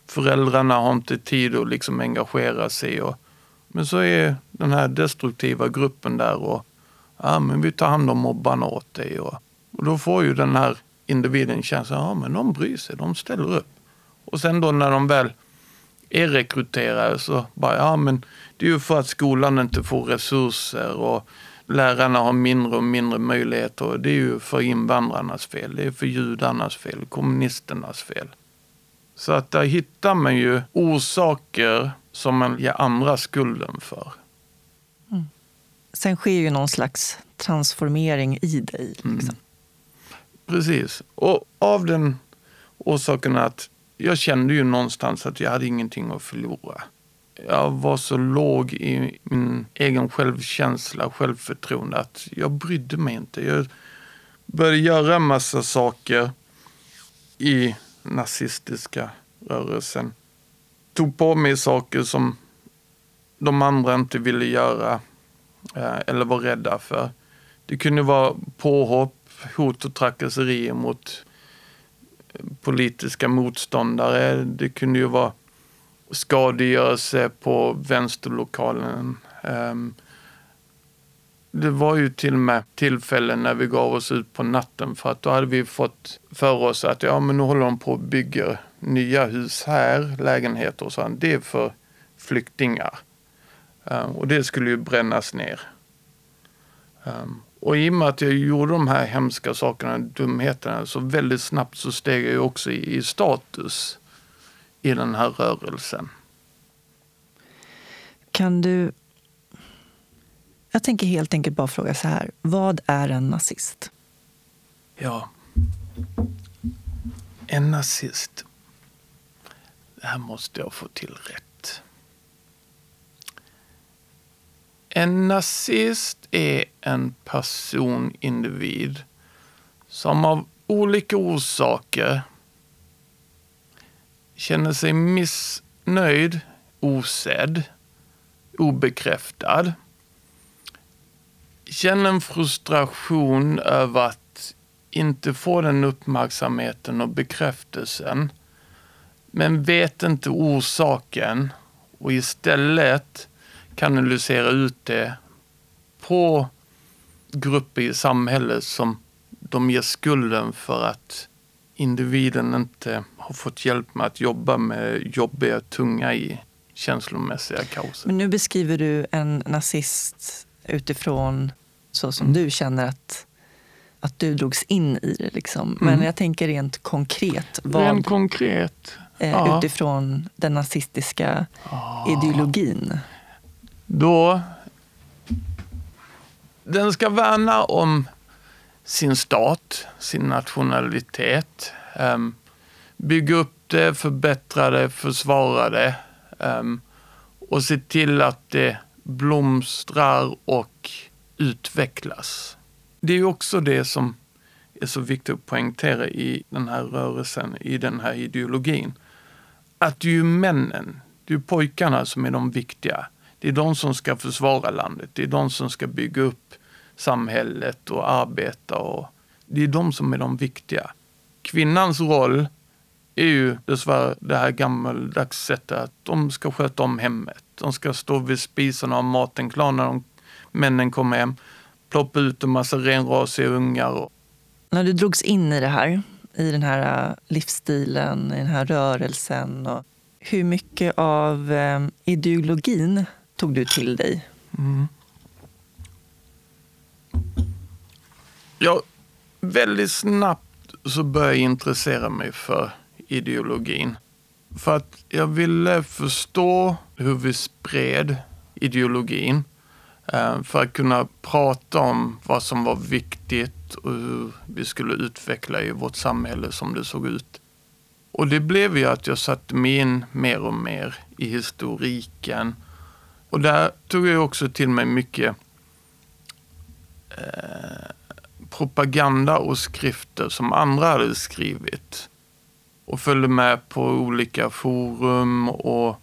Speaker 2: föräldrarna har inte tid att liksom engagera sig. Och, men så är den här destruktiva gruppen där och ja, men vi tar hand om mobbarna åt dig. Och, och då får ju den här individen känslan, ja men de bryr sig, de ställer upp. Och sen då när de väl är rekryterade så bara, ja men det är ju för att skolan inte får resurser och lärarna har mindre och mindre möjligheter. Det är ju för invandrarnas fel, det är för judarnas fel, kommunisternas fel. Så att där hittar man ju orsaker som man ger andra skulden för.
Speaker 1: Mm. Sen sker ju någon slags transformering i dig. Liksom. Mm.
Speaker 2: Precis. Och av den orsaken att jag kände ju någonstans att jag hade ingenting att förlora. Jag var så låg i min egen självkänsla och självförtroende att jag brydde mig inte. Jag började göra en massa saker i nazistiska rörelsen. Tog på mig saker som de andra inte ville göra Eh, eller var rädda för. Det kunde vara påhopp, hot och trakasserier mot eh, politiska motståndare. Det kunde ju vara skadegörelse på vänsterlokalen. Ehm, det var ju till och med tillfällen när vi gav oss ut på natten för att då hade vi fått för oss att ja, men nu håller de på och bygger nya hus här, lägenheter och sånt. Det är för flyktingar. Um, och det skulle ju brännas ner. Um, och i och med att jag gjorde de här hemska sakerna, dumheterna, så väldigt snabbt så steg jag också i, i status i den här rörelsen.
Speaker 1: Kan du... Jag tänker helt enkelt bara fråga så här. Vad är en nazist?
Speaker 2: Ja. En nazist. Det här måste jag få till rätt. En nazist är en person, individ, som av olika orsaker känner sig missnöjd, osedd, obekräftad. Känner en frustration över att inte få den uppmärksamheten och bekräftelsen. Men vet inte orsaken och istället kanalisera ut det på grupper i samhället som de ger skulden för att individen inte har fått hjälp med att jobba med jobbiga, tunga i känslomässiga kaoser.
Speaker 1: Men nu beskriver du en nazist utifrån så som mm. du känner att, att du drogs in i det. Liksom. Men mm. jag tänker rent konkret.
Speaker 2: Vad, rent konkret?
Speaker 1: Eh, ja. Utifrån den nazistiska ah. ideologin.
Speaker 2: Då den ska värna om sin stat, sin nationalitet. Ehm, bygga upp det, förbättra det, försvara det. Ehm, och se till att det blomstrar och utvecklas. Det är också det som är så viktigt att poängtera i den här rörelsen, i den här ideologin. Att det är ju männen, det är pojkarna som är de viktiga. Det är de som ska försvara landet, det är de som ska bygga upp samhället och arbeta. Och det är de som är de viktiga. Kvinnans roll är ju dessvärre det här gammaldags sättet att de ska sköta om hemmet. De ska stå vid spisen och ha maten klar när de, männen kommer hem. Ploppa ut en massa renrasiga ungar. Och...
Speaker 1: När du drogs in i det här, i den här äh, livsstilen, i den här rörelsen. Och hur mycket av eh, ideologin tog du till dig? Mm.
Speaker 2: Ja, väldigt snabbt så började jag intressera mig för ideologin. För att jag ville förstå hur vi spred ideologin. Eh, för att kunna prata om vad som var viktigt och hur vi skulle utveckla i vårt samhälle som det såg ut. Och det blev ju att jag satte mig in mer och mer i historiken. Och där tog jag också till mig mycket eh, propaganda och skrifter som andra hade skrivit. Och följde med på olika forum och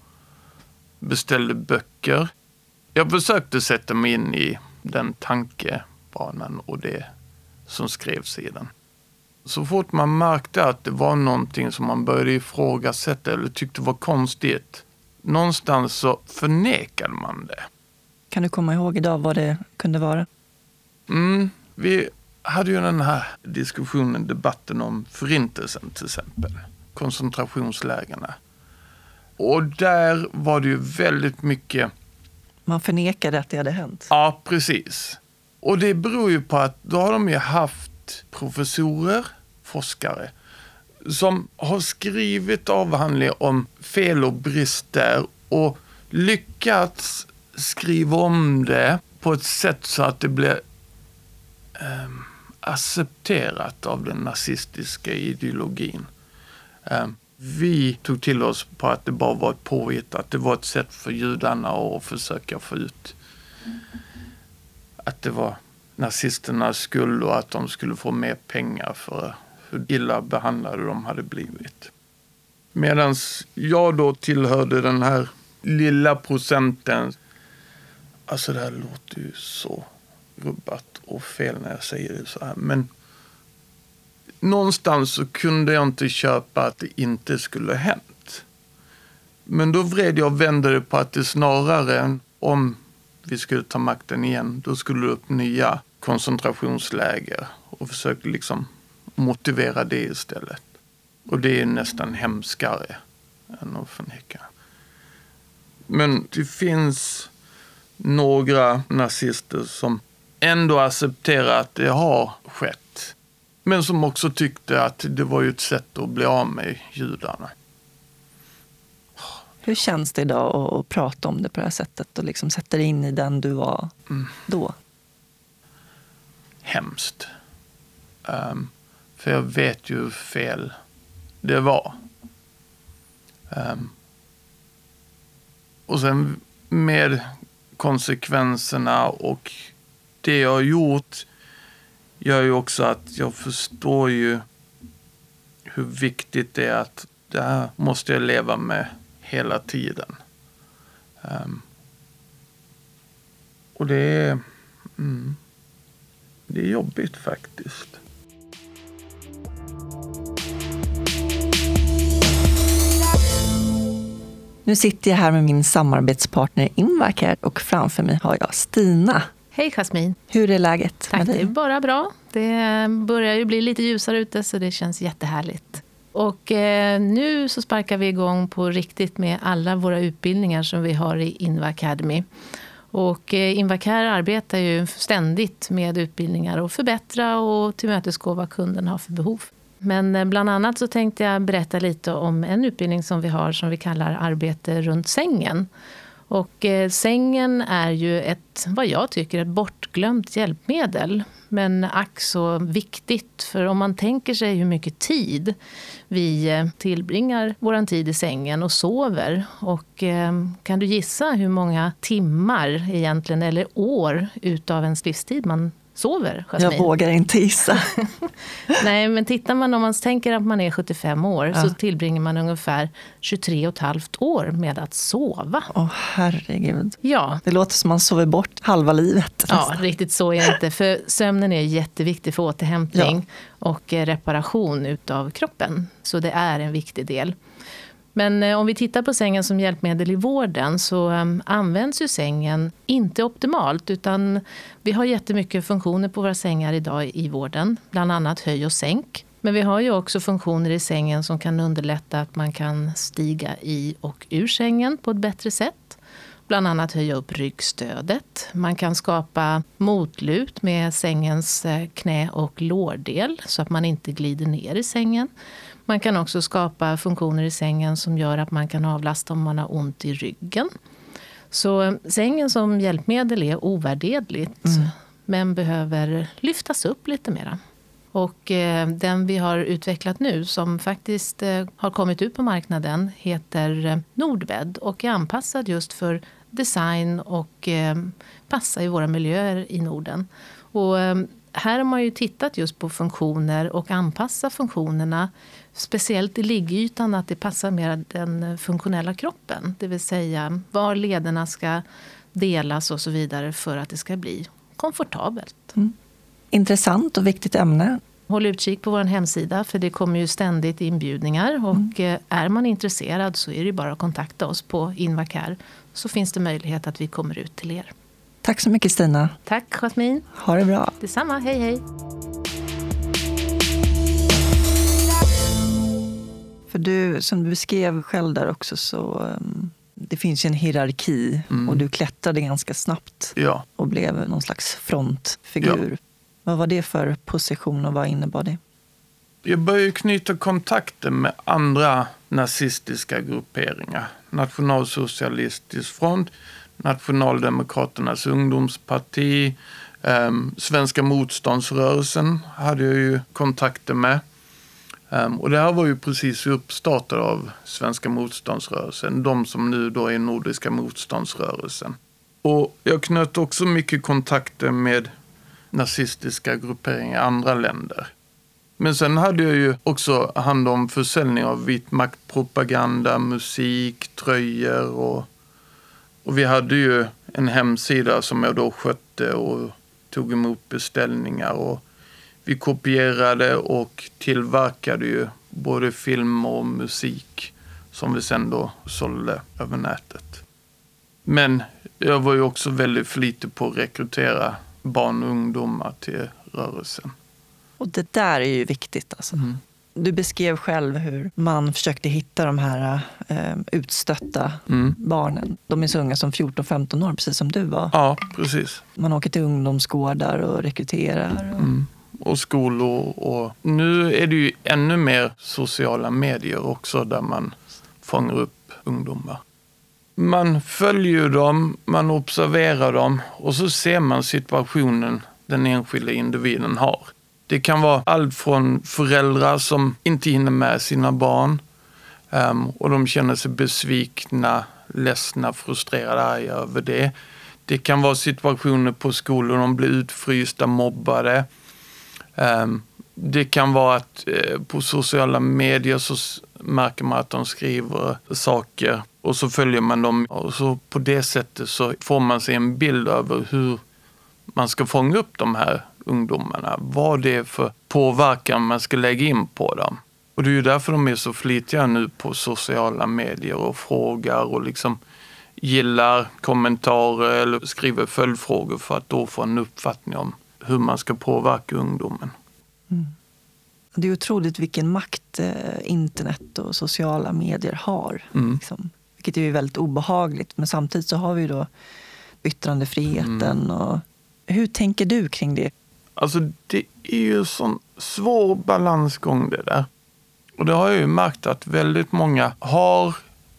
Speaker 2: beställde böcker. Jag försökte sätta mig in i den tankebanan och det som skrevs i den. Så fort man märkte att det var någonting som man började ifrågasätta eller tyckte var konstigt, någonstans så förnekade man det.
Speaker 1: Kan du komma ihåg idag vad det kunde vara?
Speaker 2: Mm, vi hade ju den här diskussionen, debatten om förintelsen till exempel. Koncentrationslägerna. Och där var det ju väldigt mycket...
Speaker 1: Man förnekade att det hade hänt?
Speaker 2: Ja, precis. Och det beror ju på att då har de ju haft professorer, forskare, som har skrivit avhandlingar om fel och brister och lyckats skriva om det på ett sätt så att det blir um, accepterat av den nazistiska ideologin. Um, vi tog till oss på att det bara var ett påhitt, att det var ett sätt för judarna att försöka få ut att det var nazisternas skuld och att de skulle få mer pengar för hur illa behandlade de hade blivit. Medan jag då tillhörde den här lilla procenten. Alltså det här låter ju så rubbat och fel när jag säger det så här. Men någonstans så kunde jag inte köpa att det inte skulle ha hänt. Men då vred jag och vände det på att det snarare, om vi skulle ta makten igen, då skulle det upp nya koncentrationsläger och försökte liksom motivera det istället. Och det är nästan hemskare än att förneka. Men det finns några nazister som ändå accepterar att det har skett. Men som också tyckte att det var ju ett sätt att bli av med judarna.
Speaker 1: Hur känns det idag att prata om det på det här sättet och liksom sätta dig in i den du var mm. då?
Speaker 2: Hemskt. Um, för jag vet ju hur fel det var. Um, och sen med konsekvenserna och det jag har gjort gör ju också att jag förstår ju hur viktigt det är att det här måste jag leva med hela tiden. Um, och det är, mm, det är jobbigt faktiskt.
Speaker 1: Nu sitter jag här med min samarbetspartner Invacare och framför mig har jag Stina.
Speaker 3: Hej Jasmin.
Speaker 1: Hur är läget
Speaker 3: Tack, med dig? Det är bara bra. Det börjar ju bli lite ljusare ute så det känns jättehärligt. Och eh, nu så sparkar vi igång på riktigt med alla våra utbildningar som vi har i Inva Academy. Och eh, Invacare arbetar ju ständigt med utbildningar och förbättra och tillmötesgå vad kunden har för behov. Men eh, bland annat så tänkte jag berätta lite om en utbildning som vi har som vi kallar Arbete runt sängen. Och eh, sängen är ju ett, vad jag tycker, ett bortglömt hjälpmedel men ack så viktigt. För om man tänker sig hur mycket tid vi eh, tillbringar vår tid i sängen och sover. Och kan du gissa hur många timmar egentligen, eller år, utav ens livstid man sover,
Speaker 1: Jasmin? Jag vågar inte gissa.
Speaker 3: Nej, men tittar man om man tänker att man är 75 år ja. så tillbringar man ungefär 23 och ett halvt år med att sova.
Speaker 1: Åh oh, herregud.
Speaker 3: Ja.
Speaker 1: Det låter som man sover bort halva livet.
Speaker 3: Ja, riktigt så är det inte. För sömnen är jätteviktig för återhämtning ja. och reparation utav kroppen. Så det är en viktig del. Men eh, om vi tittar på sängen som hjälpmedel i vården så eh, används ju sängen inte optimalt utan vi har jättemycket funktioner på våra sängar idag i vården. Bland annat höj och sänk. Men vi har ju också funktioner i sängen som kan underlätta att man kan stiga i och ur sängen på ett bättre sätt. Bland annat höja upp ryggstödet. Man kan skapa motlut med sängens eh, knä och lårdel så att man inte glider ner i sängen. Man kan också skapa funktioner i sängen som gör att man kan avlasta om man har ont i ryggen. Så eh, sängen som hjälpmedel är ovärderligt mm. men behöver lyftas upp lite mera. Och eh, den vi har utvecklat nu som faktiskt eh, har kommit ut på marknaden heter eh, Nordbed och är anpassad just för design och eh, passa i våra miljöer i Norden. Och, eh, här har man ju tittat just på funktioner och anpassa funktionerna speciellt i liggytan, att det passar mer den funktionella kroppen. Det vill säga var lederna ska delas och så vidare för att det ska bli komfortabelt. Mm.
Speaker 1: Intressant och viktigt ämne.
Speaker 3: Håll utkik på vår hemsida för det kommer ju ständigt inbjudningar. Och mm. Är man intresserad så är det bara att kontakta oss på Invacare så finns det möjlighet att vi kommer ut till er.
Speaker 1: Tack så mycket Stina.
Speaker 3: Tack Jasmin.
Speaker 1: Ha det bra.
Speaker 3: Detsamma. Hej hej.
Speaker 1: För du, som du beskrev själv där också, så um, det finns ju en hierarki mm. och du klättrade ganska snabbt
Speaker 2: ja.
Speaker 1: och blev någon slags frontfigur. Ja. Vad var det för position och vad innebar det?
Speaker 2: Jag började knyta kontakter med andra nazistiska grupperingar. Nationalsocialistisk front, Nationaldemokraternas ungdomsparti, eh, Svenska motståndsrörelsen hade jag ju kontakter med. Um, och det här var ju precis uppstartat av Svenska motståndsrörelsen, de som nu då är Nordiska motståndsrörelsen. Och jag knöt också mycket kontakter med nazistiska grupperingar i andra länder. Men sen hade jag ju också hand om försäljning av vit maktpropaganda, musik, tröjor och, och vi hade ju en hemsida som jag då skötte och tog emot beställningar och vi kopierade och tillverkade ju både film och musik som vi sen då sålde över nätet. Men jag var ju också väldigt flitig på att rekrytera barn och ungdomar till rörelsen.
Speaker 1: Och det där är ju viktigt alltså. Mm. Du beskrev själv hur man försökte hitta de här eh, utstötta mm. barnen. De är så unga som 14-15 år, precis som du var.
Speaker 2: Ja, precis.
Speaker 1: Man åker till ungdomsgårdar och rekryterar. Och... Mm
Speaker 2: och skolor. Och nu är det ju ännu mer sociala medier också där man fångar upp ungdomar. Man följer dem, man observerar dem och så ser man situationen den enskilda individen har. Det kan vara allt från föräldrar som inte hinner med sina barn um, och de känner sig besvikna, ledsna, frustrerade, arga över det. Det kan vara situationer på skolor de blir utfrysta, mobbade. Ehm, det kan vara att eh, på sociala medier så märker man att de skriver saker och så följer man dem och så på det sättet så får man sig en bild över hur man ska fånga upp de här ungdomarna. Vad det är för påverkan man ska lägga in på dem. Och det är ju därför de är så flitiga nu på sociala medier och frågar och liksom gillar kommentarer eller skriver följdfrågor för att då få en uppfattning om hur man ska påverka ungdomen. Mm.
Speaker 1: Det är otroligt vilken makt eh, internet och sociala medier har. Mm. Liksom. Vilket är väldigt obehagligt. Men samtidigt så har vi då yttrandefriheten. Mm. Och, hur tänker du kring det?
Speaker 2: Alltså det är ju en sån svår balansgång det där. Och det har jag ju märkt att väldigt många har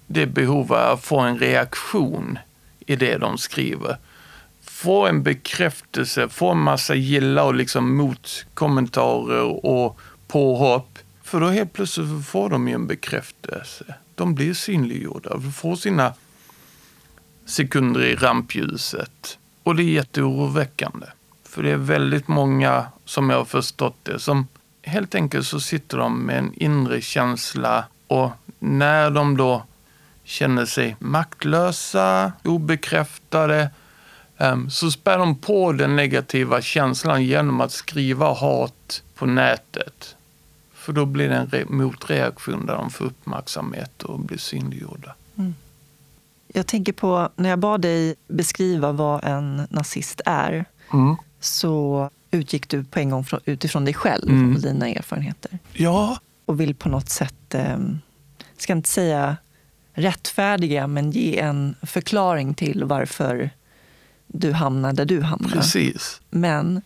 Speaker 2: det behovet att få en reaktion i det de skriver få en bekräftelse, få en massa gilla och liksom motkommentarer och påhopp. För då helt plötsligt får de ju en bekräftelse. De blir synliggjorda, får sina sekunder i rampljuset. Och det är jätteoroväckande. För det är väldigt många, som jag har förstått det, som helt enkelt så sitter de med en inre känsla och när de då känner sig maktlösa, obekräftade, så spär de på den negativa känslan genom att skriva hat på nätet. För då blir det en motreaktion där de får uppmärksamhet och blir synliggjorda. Mm.
Speaker 1: Jag tänker på, när jag bad dig beskriva vad en nazist är, mm. så utgick du på en gång från, utifrån dig själv mm. och dina erfarenheter.
Speaker 2: Ja.
Speaker 1: Och vill på något sätt, eh, ska inte säga rättfärdiga, men ge en förklaring till varför du hamnar där du hamnar.
Speaker 2: Precis.
Speaker 1: Men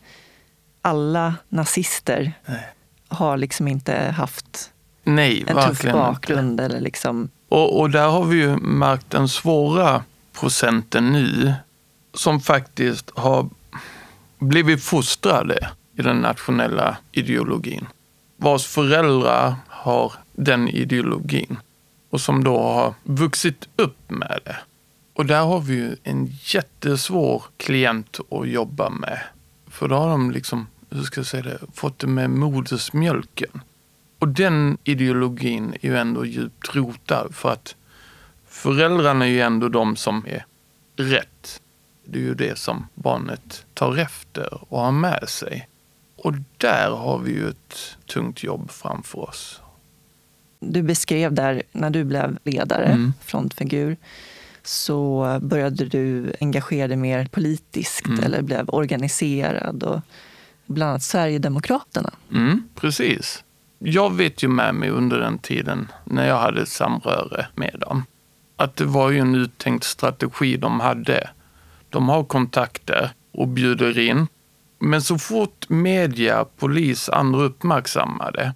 Speaker 1: alla nazister Nej. har liksom inte haft
Speaker 2: Nej,
Speaker 1: en tuff bakgrund. Eller liksom...
Speaker 2: och, och där har vi ju märkt den svåra procenten nu som faktiskt har blivit fostrade i den nationella ideologin. Vars föräldrar har den ideologin och som då har vuxit upp med det. Och där har vi ju en jättesvår klient att jobba med. För då har de liksom, hur ska jag säga det, fått det med modersmjölken. Och den ideologin är ju ändå djupt rotad för att föräldrarna är ju ändå de som är rätt. Det är ju det som barnet tar efter och har med sig. Och där har vi ju ett tungt jobb framför oss.
Speaker 1: Du beskrev där, när du blev ledare, mm. frontfigur, så började du engagera dig mer politiskt mm. eller blev organiserad. Och bland annat Sverigedemokraterna.
Speaker 2: Mm, precis. Jag vet ju med mig under den tiden när jag hade samröre med dem att det var ju en uttänkt strategi de hade de har kontakter och bjuder in. Men så fort media, polis, andra uppmärksammar det,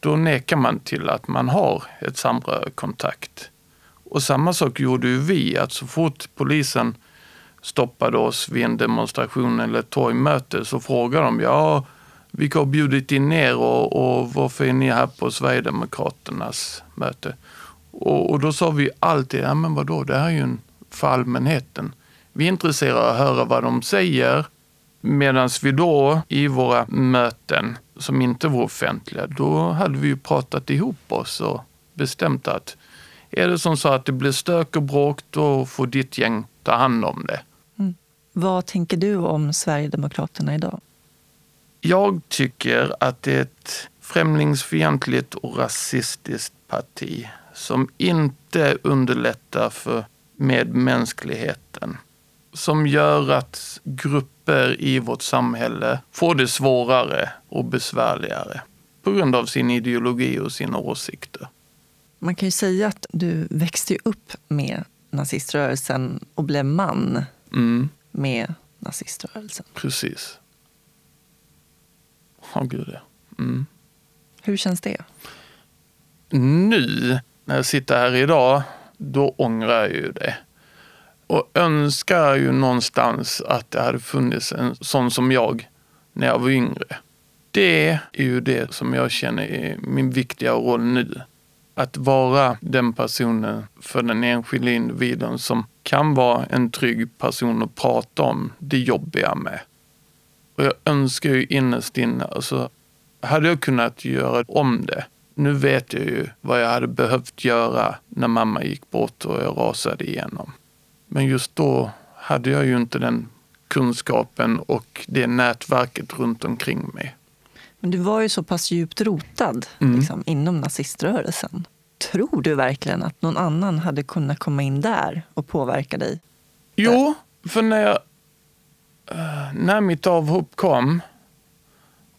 Speaker 2: då nekar man till att man har ett samrörekontakt. Och samma sak gjorde ju vi, att så fort polisen stoppade oss vid en demonstration eller ett torgmöte så frågade de, ja, vilka har bjudit in er och, och varför är ni här på Sverigedemokraternas möte? Och, och då sa vi alltid, ja men vadå, det här är ju en, för allmänheten. Vi är intresserade av att höra vad de säger. Medan vi då i våra möten som inte var offentliga, då hade vi ju pratat ihop oss och bestämt att är det som så att det blir stök och bråk, då får ditt gäng ta hand om det. Mm.
Speaker 1: Vad tänker du om Sverigedemokraterna idag?
Speaker 2: Jag tycker att det är ett främlingsfientligt och rasistiskt parti som inte underlättar för medmänskligheten som gör att grupper i vårt samhälle får det svårare och besvärligare på grund av sin ideologi och sina åsikter.
Speaker 1: Man kan ju säga att du växte upp med naziströrelsen och blev man mm. med naziströrelsen.
Speaker 2: Precis. Ja, oh, gud ja. Mm.
Speaker 1: Hur känns det?
Speaker 2: Nu, när jag sitter här idag, då ångrar jag ju det och önskar ju någonstans att det hade funnits en sån som jag när jag var yngre. Det är ju det som jag känner är min viktiga roll nu. Att vara den personen för den enskilda individen som kan vara en trygg person att prata om det jobbiga med. Och jag önskar ju innerst inne, alltså, hade jag kunnat göra om det, nu vet jag ju vad jag hade behövt göra när mamma gick bort och jag rasade igenom. Men just då hade jag ju inte den kunskapen och det nätverket runt omkring mig.
Speaker 1: Men du var ju så pass djupt rotad mm. liksom, inom naziströrelsen. Tror du verkligen att någon annan hade kunnat komma in där och påverka dig?
Speaker 2: Jo, för när, jag, eh, när mitt avhopp kom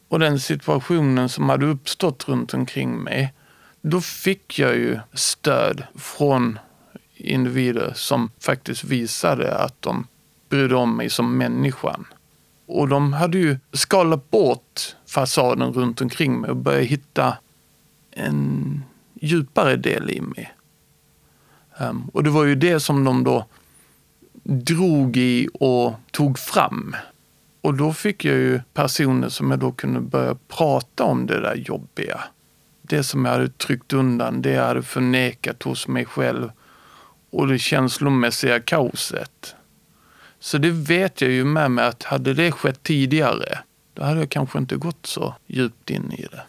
Speaker 2: och den situationen som hade uppstått runt omkring mig, då fick jag ju stöd från individer som faktiskt visade att de brydde om mig som människan. Och de hade ju skalat bort fasaden runt omkring mig och börjat hitta en djupare del i mig. Um, ehm, och det var ju det som de då drog i och tog fram. Och då fick jag ju personer som jag då kunde börja prata om det där jobbiga. Det som jag hade tryckt undan, det jag hade förnekat hos mig själv och det känslomässiga kaoset. Så det vet jag ju med mig att hade det skett tidigare, då hade jag kanske inte gått så djupt in i det.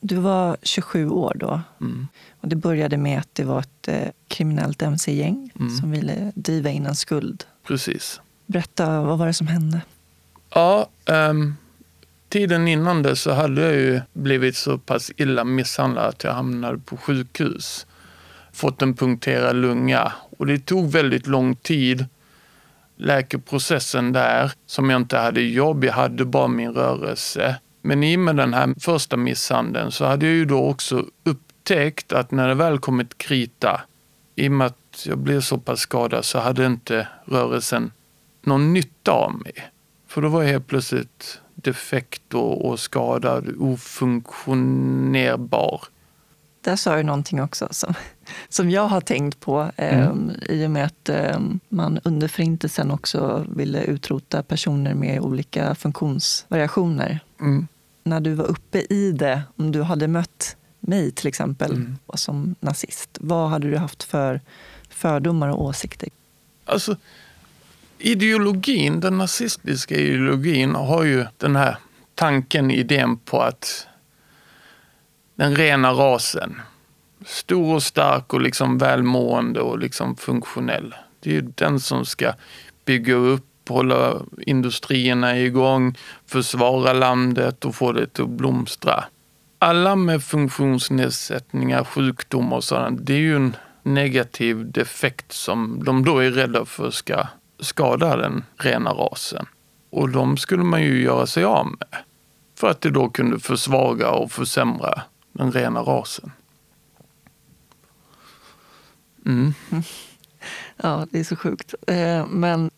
Speaker 1: Du var 27 år då.
Speaker 2: Mm.
Speaker 1: Och det började med att det var ett eh, kriminellt mc-gäng
Speaker 2: Mm.
Speaker 1: som ville driva in en skuld.
Speaker 2: Precis.
Speaker 1: Berätta, vad var det som hände?
Speaker 2: Ja, ehm, tiden innan det så hade jag ju blivit så pass illa misshandlad att jag hamnade på sjukhus. Fått en punkterad lunga och det tog väldigt lång tid. Läkeprocessen där, som jag inte hade jobb, jag hade bara min rörelse. Men i och med den här första misshandeln så hade jag ju då också upptäckt att när det väl kommit krita, i och med att jag blev så pass skadad så hade inte rörelsen någon nytta av mig. För då var jag helt plötsligt defekt och, och skadad, ofunktionerbar.
Speaker 1: Där sa du någonting också som, som jag har tänkt på eh,
Speaker 2: Mm.
Speaker 1: i och med att eh, man under Förintelsen också ville utrota personer med olika funktionsvariationer.
Speaker 2: Mm.
Speaker 1: När du var uppe i det, om du hade mött mig till exempel
Speaker 2: Mm.
Speaker 1: som nazist, vad hade du haft för fördomar och åsikter?
Speaker 2: Alltså, ideologin, den nazistiska ideologin har ju den här tanken, idén på att den rena rasen, stor och stark och liksom välmående och liksom funktionell. Det är ju den som ska bygga upp, hålla industrierna igång, försvara landet och få det att blomstra. Alla med funktionsnedsättningar, sjukdomar och sådant, det är ju en negativ defekt som de då är rädda för ska skada den rena rasen. Och de skulle man ju göra sig av med. För att det då kunde försvaga och försämra den rena rasen. Mm.
Speaker 1: Ja, det är så sjukt. Eh, men...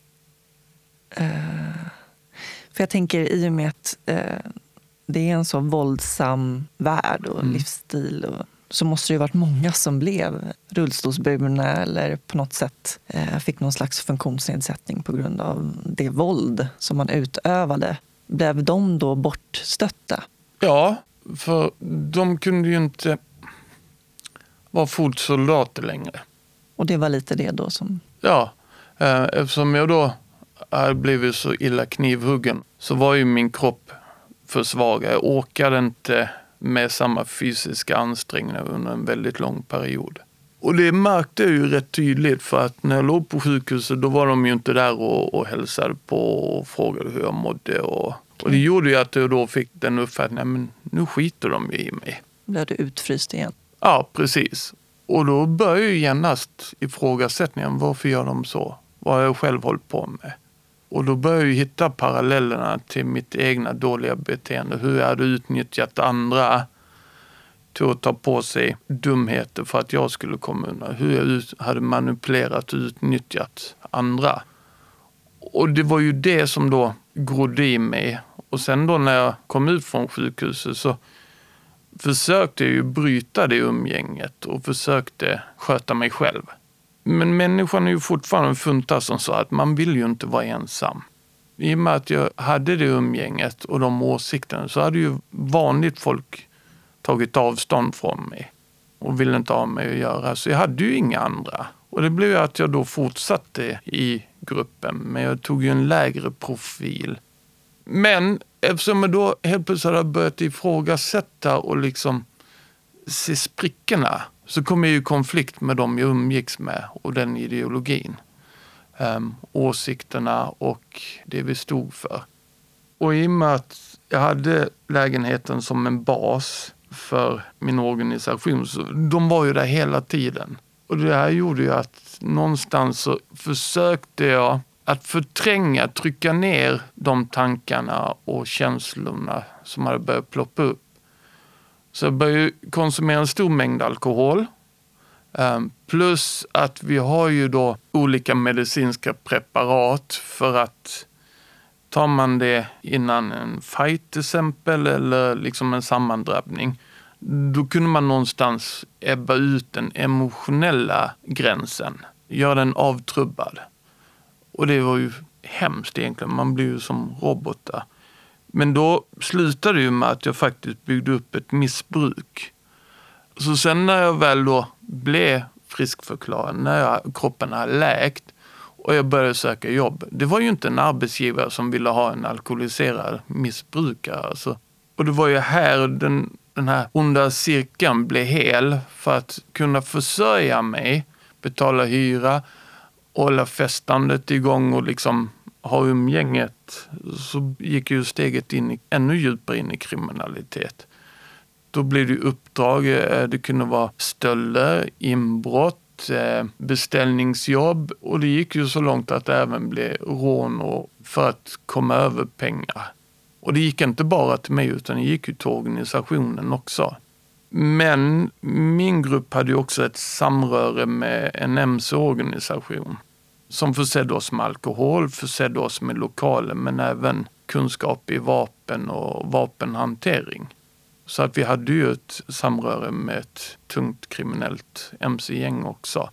Speaker 1: Eh, för jag tänker i och med att eh, det är en så våldsam värld och
Speaker 2: Mm.
Speaker 1: livsstil och, så måste det ju varit många som blev rullstolsburna eller på något sätt eh, fick någon slags funktionsnedsättning på grund av det våld som man utövade. Blev de då bortstötta?
Speaker 2: Ja, för de kunde ju inte vara fotsoldater längre.
Speaker 1: Och det var lite det då som...
Speaker 2: Ja, eh, eftersom jag då hade blivit så illa knivhuggen så var ju min kropp för svag. Jag orkade inte med samma fysiska ansträngningar under en väldigt lång period. Och det märkte jag ju rätt tydligt för att när jag låg på sjukhuset då var de ju inte där och, och hälsade på och frågade hur jag mådde. Och, och det gjorde ju att jag då fick den uppfattningen, men nu skiter de ju i mig.
Speaker 1: Blev du utfryst igen?
Speaker 2: Ja, precis. Och då börjar ju genast ifrågasättningen. Varför gör de så? Vad har jag själv hållit på med? Och då börjar jag ju hitta parallellerna till mitt egna dåliga beteende. Hur jag hade utnyttjat andra till att ta på sig dumheter för att jag skulle komma undan. Hur jag hade manipulerat och utnyttjat andra. Och det var ju det som då grodde i mig. Och sen då när jag kom ut från sjukhuset så försökte jag ju bryta det umgänget och försökte sköta mig själv. Men människan är ju fortfarande funtad som så att man vill ju inte vara ensam. I och med att jag hade det umgänget och de åsikterna så hade ju vanligt folk tagit avstånd från mig och ville inte ha mig att göra. Så jag hade ju inga andra. Och det blev ju att jag då fortsatte i gruppen, men jag tog ju en lägre profil. Men eftersom jag då helt plötsligt hade börjat ifrågasätta och liksom se sprickorna så kom jag i konflikt med dem jag umgicks med och den ideologin. Um, åsikterna och det vi stod för. Och i och med att jag hade lägenheten som en bas för min organisation, så de var ju där hela tiden. Och det här gjorde ju att någonstans så försökte jag att förtränga, trycka ner de tankarna och känslorna som hade börjat ploppa upp. Så jag började konsumera en stor mängd alkohol. Ehm, plus att vi har ju då olika medicinska preparat för att tar man det innan en fight till exempel eller liksom en sammandrabbning då kunde man någonstans ebba ut den emotionella gränsen, göra den avtrubbad. Och det var ju hemskt egentligen. Man blir ju som robotar. Men då slutade det ju med att jag faktiskt byggde upp ett missbruk. Så sen när jag väl då blev friskförklarad, när jag, kroppen hade läkt och jag började söka jobb. Det var ju inte en arbetsgivare som ville ha en alkoholiserad missbrukare. Alltså. Och det var ju här den, den här onda cirkeln blev hel för att kunna försörja mig, betala hyra, hålla festandet igång och liksom ha umgänget så gick ju steget in i, ännu djupare in i kriminalitet. Då blev det uppdrag, eh, det kunde vara stölder, inbrott, eh, beställningsjobb och det gick ju så långt att det även blev rån och för att komma över pengar. Och det gick inte bara till mig utan det gick ju till organisationen också. Men min grupp hade ju också ett samröre med en mc-organisation som försedde oss med alkohol, försedde oss med lokaler men även kunskap i vapen och vapenhantering. Så att vi hade ju ett samröre med ett tungt kriminellt mc-gäng också.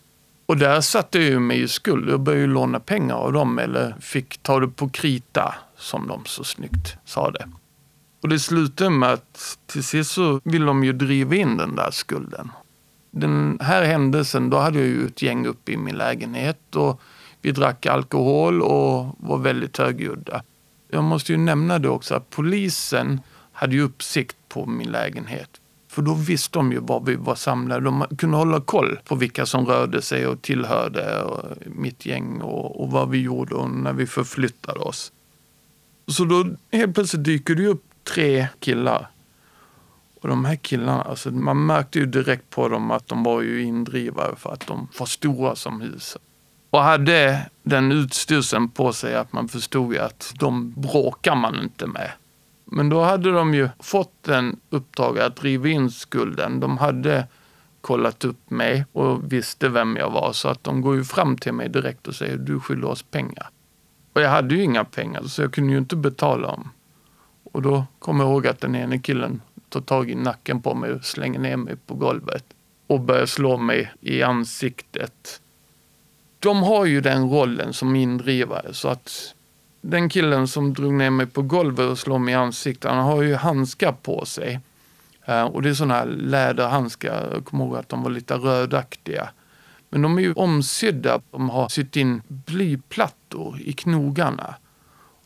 Speaker 2: Och där satte jag ju mig i skuld. Jag började ju låna pengar av dem eller fick ta det på krita, som de så snyggt sa det. Och det slutar med att till sist så vill de ju driva in den där skulden. Den här händelsen, då hade jag ju ett gäng uppe i min lägenhet och vi drack alkohol och var väldigt högljudda. Jag måste ju nämna det också att polisen hade ju uppsikt på min lägenhet. För då visste de ju var vi var samlade. De kunde hålla koll på vilka som rörde sig och tillhörde mitt gäng och, och vad vi gjorde och när vi förflyttade oss. Så då helt plötsligt dyker det upp tre killar. Och de här killarna, alltså man märkte ju direkt på dem att de var ju indrivare för att de var stora som huset och hade den utstyrseln på sig att man förstod ju att de bråkar man inte med. Men då hade de ju fått en uppdrag att driva in skulden. De hade kollat upp mig och visste vem jag var så att de går ju fram till mig direkt och säger du skyller oss pengar. Och jag hade ju inga pengar så jag kunde ju inte betala dem. Och då kommer jag ihåg att den ene killen tar tag i nacken på mig och slänger ner mig på golvet och börjar slå mig i ansiktet de har ju den rollen som indrivare så att den killen som drog ner mig på golvet och slog mig i ansiktet, han har ju handskar på sig. Eh, och det är sådana här läderhandskar, jag kommer ihåg att de var lite rödaktiga. Men de är ju omsydda, de har sytt in blyplattor i knogarna.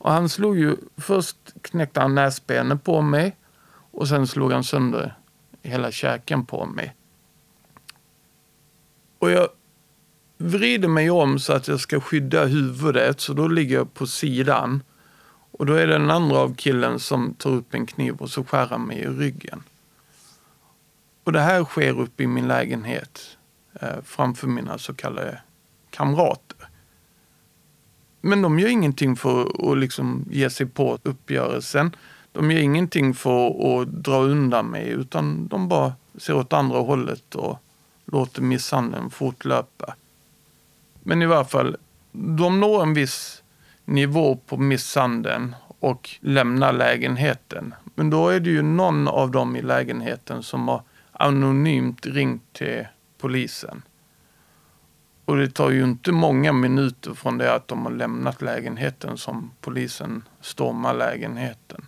Speaker 2: Och han slog ju, först knäckte han näsbenet på mig och sen slog han sönder hela käken på mig. Och jag vrider mig om så att jag ska skydda huvudet, så då ligger jag på sidan. Och då är det den andra av killen som tar upp en kniv och så skär han mig i ryggen. Och det här sker uppe i min lägenhet eh, framför mina så kallade kamrater. Men de gör ingenting för att liksom ge sig på uppgörelsen. De gör ingenting för att dra undan mig utan de bara ser åt andra hållet och låter misshandeln fortlöpa. Men i varje fall, de når en viss nivå på misshandeln och lämnar lägenheten. Men då är det ju någon av dem i lägenheten som har anonymt ringt till polisen. Och det tar ju inte många minuter från det att de har lämnat lägenheten som polisen stormar lägenheten.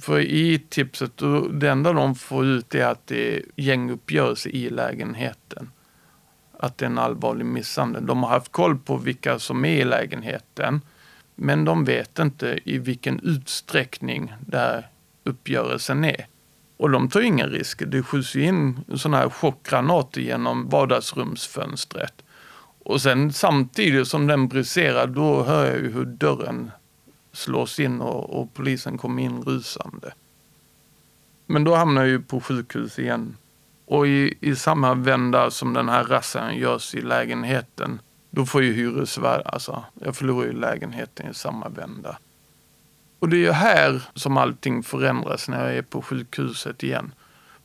Speaker 2: För i tipset, det enda de får ut är att det är gänguppgörelse i lägenheten att det är en allvarlig misshandel. De har haft koll på vilka som är i lägenheten. Men de vet inte i vilken utsträckning där uppgörelsen är. Och de tar inga risker. Det skjuts in sådana här chockgranater genom vardagsrumsfönstret. Och sen samtidigt som den briserar, då hör jag ju hur dörren slås in och, och polisen kommer in rusande. Men då hamnar jag ju på sjukhus igen och i, i samma vända som den här rassen görs i lägenheten, då får ju hyresvärd, alltså jag förlorar ju lägenheten i samma vända. Och det är ju här som allting förändras när jag är på sjukhuset igen.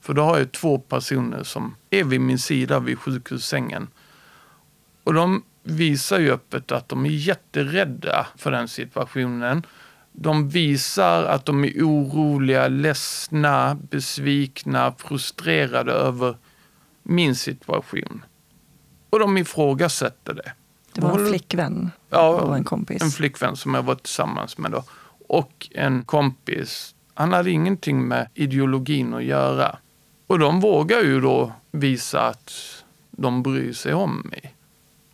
Speaker 2: För då har jag två personer som är vid min sida vid sjukhussängen. Och de visar ju öppet att de är jätterädda för den situationen de visar att de är oroliga, ledsna, besvikna, frustrerade över min situation. Och de ifrågasätter det.
Speaker 1: Det var en flickvän
Speaker 2: Ja,
Speaker 1: och en kompis.
Speaker 2: en flickvän som jag var tillsammans med då. Och en kompis. Han hade ingenting med ideologin att göra. Och de vågar ju då visa att de bryr sig om mig.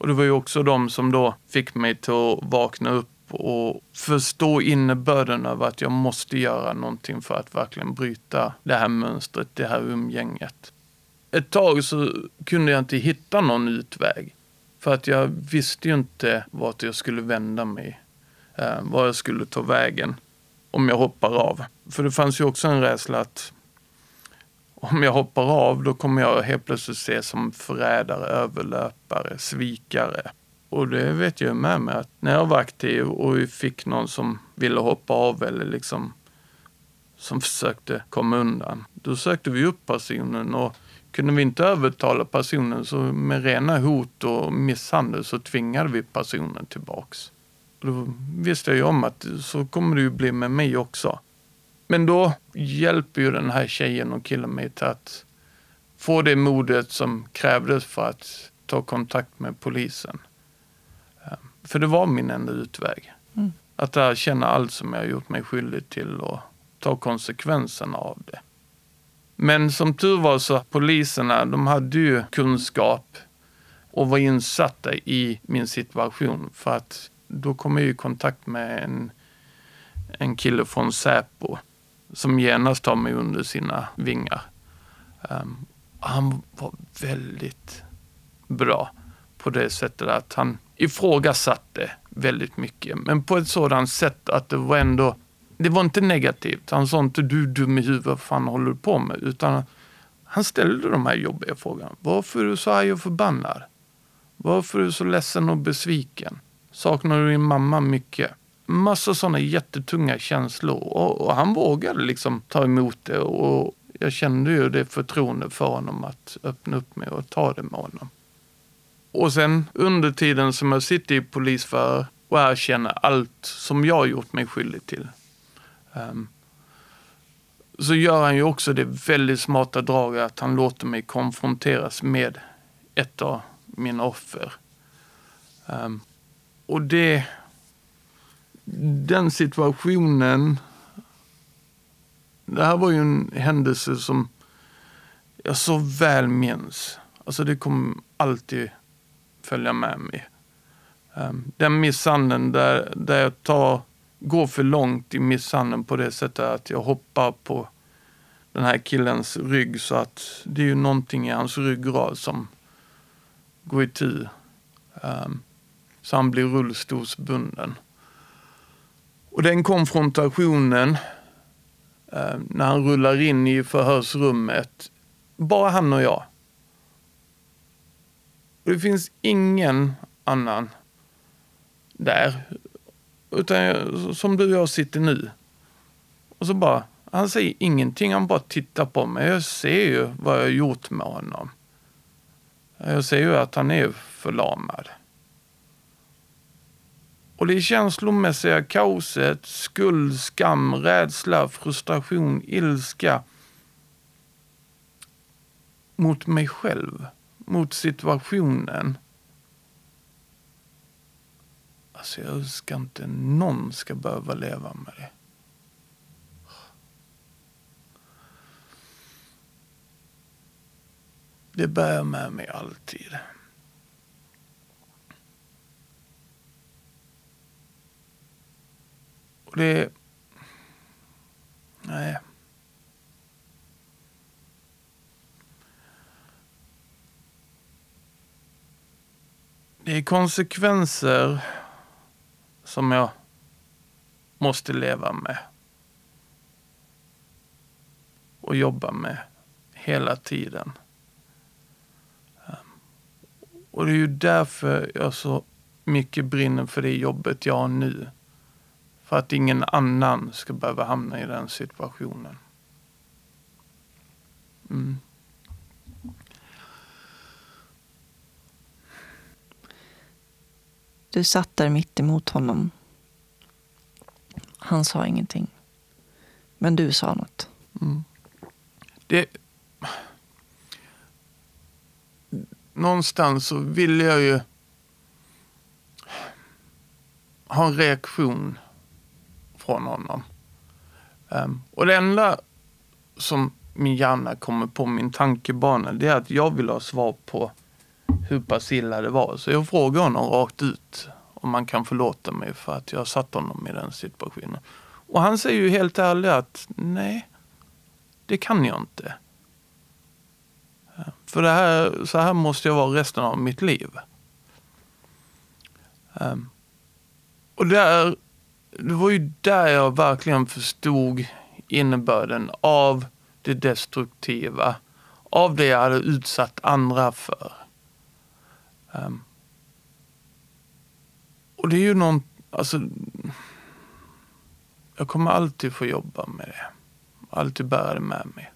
Speaker 2: Och det var ju också de som då fick mig till att vakna upp och förstå innebörden av att jag måste göra någonting för att verkligen bryta det här mönstret, det här umgänget. Ett tag så kunde jag inte hitta någon utväg. För att jag visste ju inte vart jag skulle vända mig. Eh, var jag skulle ta vägen om jag hoppar av. För det fanns ju också en rädsla att om jag hoppar av då kommer jag helt plötsligt ses som förrädare, överlöpare, svikare. Och det vet jag ju med mig att när jag var aktiv och vi fick någon som ville hoppa av eller liksom som försökte komma undan. Då sökte vi upp personen och kunde vi inte övertala personen så med rena hot och misshandel så tvingade vi personen tillbaks. Och då visste jag ju om att så kommer det ju bli med mig också. Men då hjälper ju den här tjejen och killen mig till att få det modet som krävdes för att ta kontakt med polisen. Eh, För det var min enda utväg.
Speaker 1: Mm.
Speaker 2: Att erkänna allt som jag gjort mig skyldig till och ta konsekvenserna av det. Men som tur var så poliserna, de hade ju kunskap och var insatta i min situation. För att då kom jag i kontakt med en, en kille från Säpo som genast tar mig under sina vingar. Um, han var väldigt bra på det sättet att han ifrågasatte väldigt mycket. Men på ett sådant sätt att det var ändå, det var inte negativt. Han sa inte du är dum i huvudet, vad fan håller du på med? Utan han ställde de här jobbiga frågorna. Varför är du så arg och förbannad? Varför är du så ledsen och besviken? Saknar du din mamma mycket? Massa sådana jättetunga känslor. Och, och han vågade liksom ta emot det. Och jag kände ju det förtroende för honom att öppna upp mig och ta det med honom. Och sen under tiden som jag sitter i polisförhör och erkänner allt som jag har gjort mig skyldig till. Um, så gör han ju också det väldigt smarta draget att han låter mig konfronteras med ett av mina offer. Um, och det... Den situationen... Det här var ju en händelse som jag så väl minns. Alltså det kommer alltid följa med mig. Ehm, den misshandeln där, där jag tar, går för långt i misshandeln på det sättet att jag hoppar på den här killens rygg så att det är ju någonting i hans ryggrad som går itu. Um, ehm, så han blir rullstolsbunden. Och den konfrontationen eh, när han rullar in i förhörsrummet, bara han och jag. Och det finns ingen annan där. Utan jag, som du och jag sitter nu. Och så bara, han säger ingenting, han bara tittar på mig. Jag ser ju vad jag har gjort med honom. Jag ser ju att han är förlamad. Och det känslomässiga kaoset, skuld, skam, rädsla, frustration, ilska mot mig själv, mot situationen. Alltså jag önskar inte någon ska behöva leva med det. Det bär jag med mig alltid. Och det... Nej. Det är konsekvenser som jag måste leva med. Och jobba med hela tiden. Och det är ju därför jag så mycket brinner för det jobbet jag har nu. För att ingen annan ska behöva hamna i den situationen. Mm.
Speaker 1: Du satt där mitt emot honom. Han sa ingenting. Men du sa något.
Speaker 2: Mm. Det... Någonstans så ville jag ju ha en reaktion från honom. Um, och det enda som min hjärna kommer på, min tankebana, det är att jag vill ha svar på hur pass illa det var. Så jag frågar honom rakt ut om man kan förlåta mig för att jag satt honom i den situationen. Och han säger ju helt ärligt att nej, det kan jag inte. Ehm, för det här, så här måste jag vara resten av mitt liv. Um, och där, det var ju där jag verkligen förstod innebörden av det destruktiva. Av det jag hade utsatt andra för. Um, och det är ju någon, alltså. Jag kommer alltid få jobba med det. Alltid bära det med mig.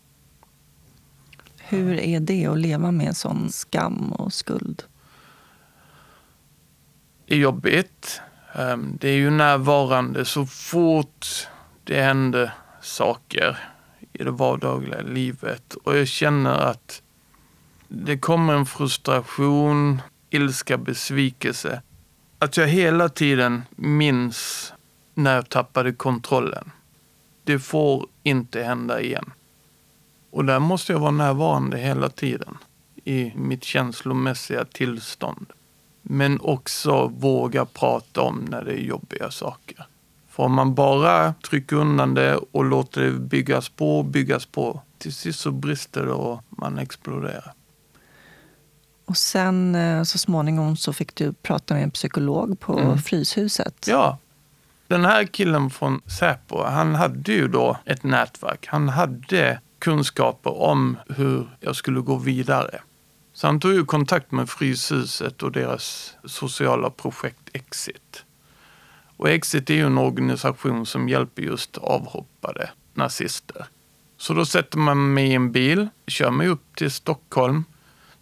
Speaker 1: Hur är det att leva med en sån skam och skuld?
Speaker 2: Det är jobbigt. Ehm, det är ju närvarande så fort det händer saker i det vardagliga livet. Och jag känner att det kommer en frustration, ilska, besvikelse. Att jag hela tiden minns när jag tappade kontrollen. Det får inte hända igen. Och där måste jag vara närvarande hela tiden i mitt känslomässiga tillstånd. Men också våga prata om när det är jobbiga saker. För om man bara trycker undan det och låter det byggas på, byggas på, till sist så brister det och man exploderar.
Speaker 1: Och sen eh, så småningom så fick du prata med en psykolog på mm. Fryshuset.
Speaker 2: Ja. Den här killen från Säpo, han hade ju då ett nätverk. Han hade kunskaper om hur jag skulle gå vidare. Så han tog ju kontakt med Fryshuset och deras sociala projekt Exit. Och Exit är ju en organisation som hjälper just avhoppade nazister. Så då sätter man mig i en bil, kör mig upp till Stockholm,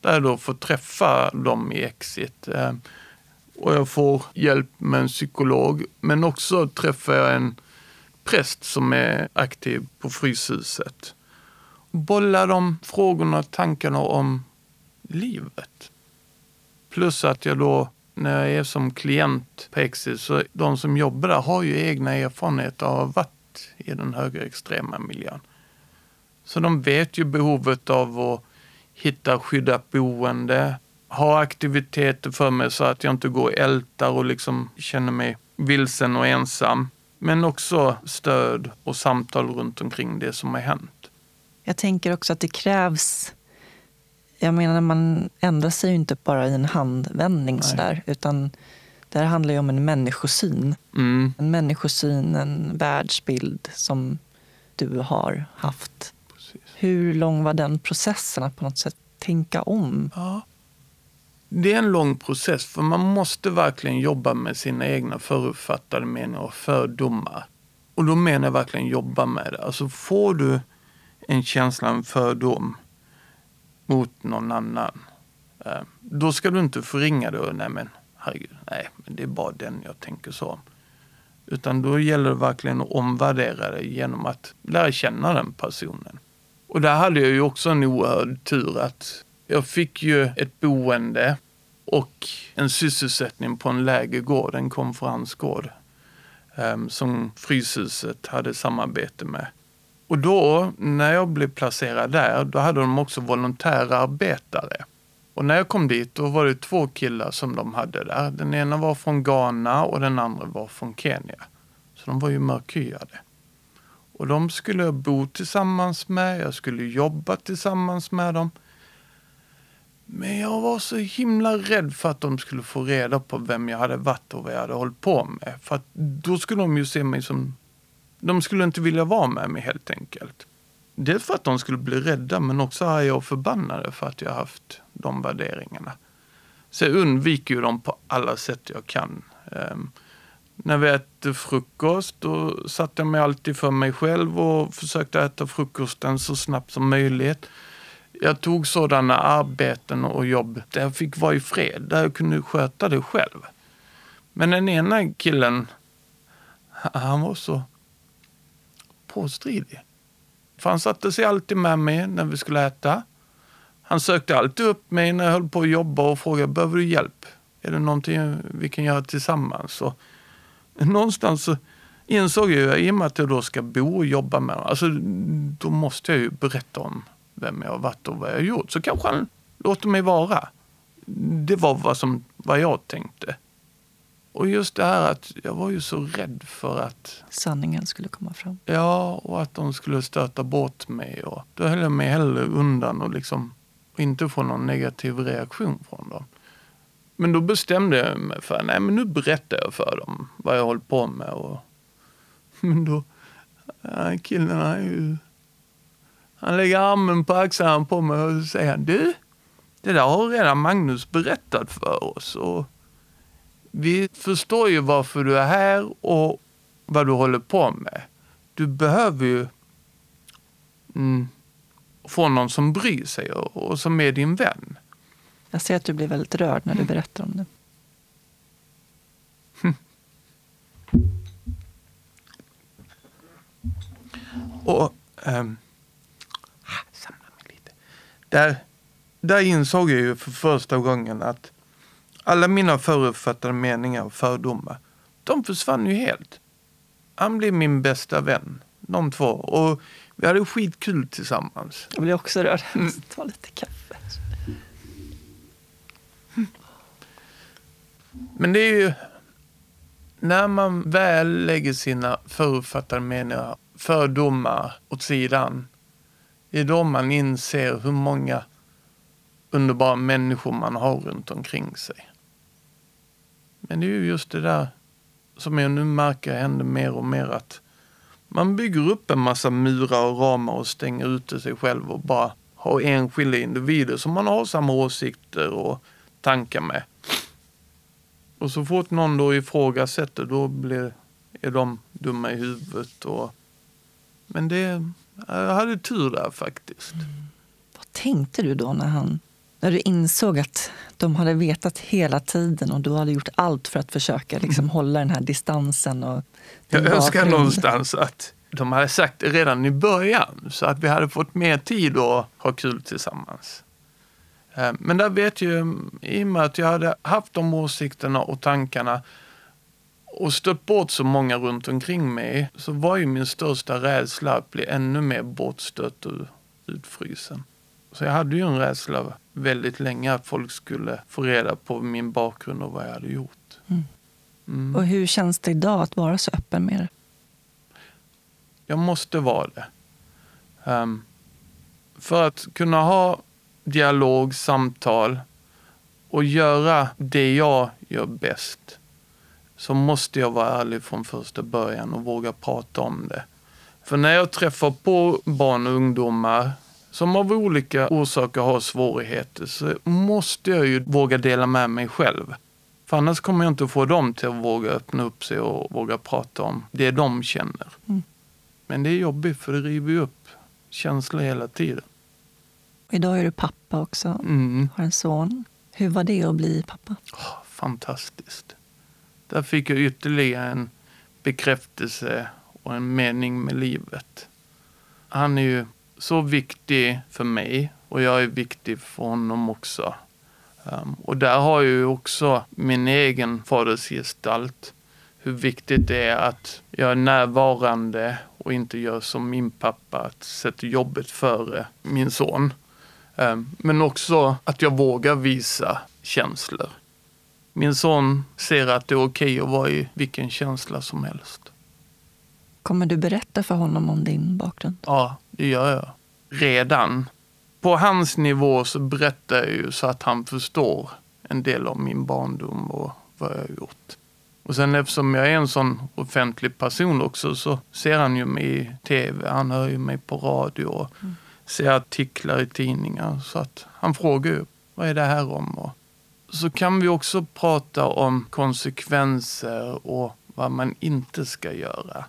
Speaker 2: där jag då får träffa dem i Exit. Eh, och jag får hjälp med en psykolog, men också träffar jag en präst som är aktiv på Fryshuset. Bollar de frågorna och tankarna om livet. Plus att jag då, när jag är som klient på Exit, så de som jobbar där har ju egna erfarenheter av att ha varit i den högerextrema miljön. Så de vet ju behovet av att hitta skyddat boende, ha aktiviteter för mig så att jag inte går och ältar och liksom känner mig vilsen och ensam. Men också stöd och samtal runt omkring det som har hänt.
Speaker 1: Jag tänker också att det krävs jag menar, man ändrar sig ju inte bara i en handvändning sådär, utan det här handlar ju om en människosyn. Mm. En människosyn, en världsbild som du har haft. Precis. Hur lång var den processen att på något sätt tänka om?
Speaker 2: Ja. Det är en lång process, för man måste verkligen jobba med sina egna förutfattade meningar och fördomar. Och då menar jag verkligen jobba med det. Alltså får du en känsla, en fördom, mot någon annan. Eh, då ska du inte förringa det och nej men herregud, nej men det är bara den jag tänker så. Utan då gäller det verkligen att omvärdera det genom att lära känna den personen. Och där hade jag ju också en oerhörd tur att jag fick ju ett boende och en sysselsättning på en lägergård, en konferensgård ehm, som Fryshuset hade samarbete med. Och då, när jag blev placerad där, då hade de också volontärarbetare. Och när jag kom dit, då var det två killar som de hade där. Den ena var från Ghana och den andra var från Kenya. Så de var ju mörkhyade. Och de skulle jag bo tillsammans med, jag skulle jobba tillsammans med dem. Men jag var så himla rädd för att de skulle få reda på vem jag hade varit och vad jag hade hållit på med. För att då skulle de ju se mig som de skulle inte vilja vara med mig helt enkelt. Dels för att de skulle bli rädda men också arga och förbannade för att jag haft de värderingarna. Så jag undviker ju dem på alla sätt jag kan. Um, när vi äter frukost då satte jag mig alltid för mig själv och försökte äta frukosten så snabbt som möjligt. Jag tog sådana arbeten och jobb där jag fick vara i fred, där jag kunde sköta det själv. Men den ena killen, han var så påstridig. För han satte sig alltid med mig när vi skulle äta. Han sökte alltid upp mig när jag höll på att jobba och frågade, behöver du hjälp? Är det någonting vi kan göra tillsammans? Och någonstans så insåg jag ju, i och med att jag då ska bo och jobba med honom, alltså, då måste jag ju berätta om vem jag har varit och vad jag har gjort. Så kanske han låter mig vara. Det var vad, som, vad jag tänkte. Och just det här att jag var ju så rädd för att...
Speaker 1: Sanningen skulle komma fram.
Speaker 2: Ja, och att de skulle stöta bort mig. Och då höll jag mig hellre undan och liksom inte få någon negativ reaktion från dem. Men då bestämde jag mig för nej men nu berättar jag för dem vad jag håller på med. Och, men då, ja, killen han ju... Han lägger armen på axlarna på mig och säger du, det där har redan Magnus berättat för oss. Och vi förstår ju varför du är här och vad du håller på med. Du behöver ju mm, få någon som bryr sig och, och som är din vän.
Speaker 1: Jag ser att du blir väldigt rörd när du berättar om det.
Speaker 2: Och... Ähm, samla mig lite. Där, där insåg jag ju för första gången att alla mina förutfattade meningar och fördomar, de försvann ju helt. Han blev min bästa vän, de två. Och vi hade skitkul tillsammans.
Speaker 1: Jag blir också rörd. Jag måste ta lite kaffe.
Speaker 2: Men det är ju när man väl lägger sina förutfattade meningar, fördomar åt sidan. Det är då man inser hur många underbara människor man har runt omkring sig. Men det är ju just det där som jag nu märker händer mer och mer att man bygger upp en massa murar och ramar och stänger ute sig själv och bara har enskilda individer som man har samma åsikter och tankar med. Och så fort någon då ifrågasätter då blir, är de dumma i huvudet. Och, men det, jag hade tur där faktiskt. Mm.
Speaker 1: Vad tänkte du då när, han, när du insåg att de hade vetat hela tiden och du hade gjort allt för att försöka liksom, mm. hålla den här distansen? Och
Speaker 2: jag önskar någonstans att de hade sagt det redan i början så att vi hade fått mer tid att ha kul tillsammans. Eh, men där vet ju, i och med att jag hade haft de åsikterna och tankarna och stött bort så många runt omkring mig så var ju min största rädsla att bli ännu mer bortstött och utfrysen. Så jag hade ju en rädsla väldigt länge att folk skulle få reda på min bakgrund och vad jag hade gjort. Mm.
Speaker 1: Mm. Och hur känns det idag att vara så öppen med det?
Speaker 2: Jag måste vara det. Um, för att kunna ha dialog, samtal och göra det jag gör bäst så måste jag vara ärlig från första början och våga prata om det. För när jag träffar på barn och ungdomar som av olika orsaker har svårigheter så måste jag ju våga dela med mig själv. För annars kommer jag inte få dem till att våga öppna upp sig och våga prata om det de känner. Mm. Men det är jobbigt för det river ju upp känslor hela tiden.
Speaker 1: Idag är du pappa också, mm. har en son. Hur var det att bli pappa?
Speaker 2: Oh, fantastiskt. Där fick jag ytterligare en bekräftelse och en mening med livet. Han är ju så viktig för mig och jag är viktig för honom också. Um, och där har jag ju också min egen fadersgestalt. Hur viktigt det är att jag är närvarande och inte gör som min pappa, att sätta jobbet före min son. Um, men också att jag vågar visa känslor. Min son ser att det är okej okay att vara i vilken känsla som helst.
Speaker 1: Kommer du berätta för honom om din bakgrund?
Speaker 2: Ja, det gör jag. Redan. På hans nivå så berättar jag ju så att han förstår en del av min barndom och vad jag har gjort. Och sen eftersom jag är en sån offentlig person också så ser han ju mig i tv, han hör ju mig på radio, mm. ser artiklar i tidningar. Så att han frågar ju, vad är det här om? Och så kan vi också prata om konsekvenser och vad man inte ska göra.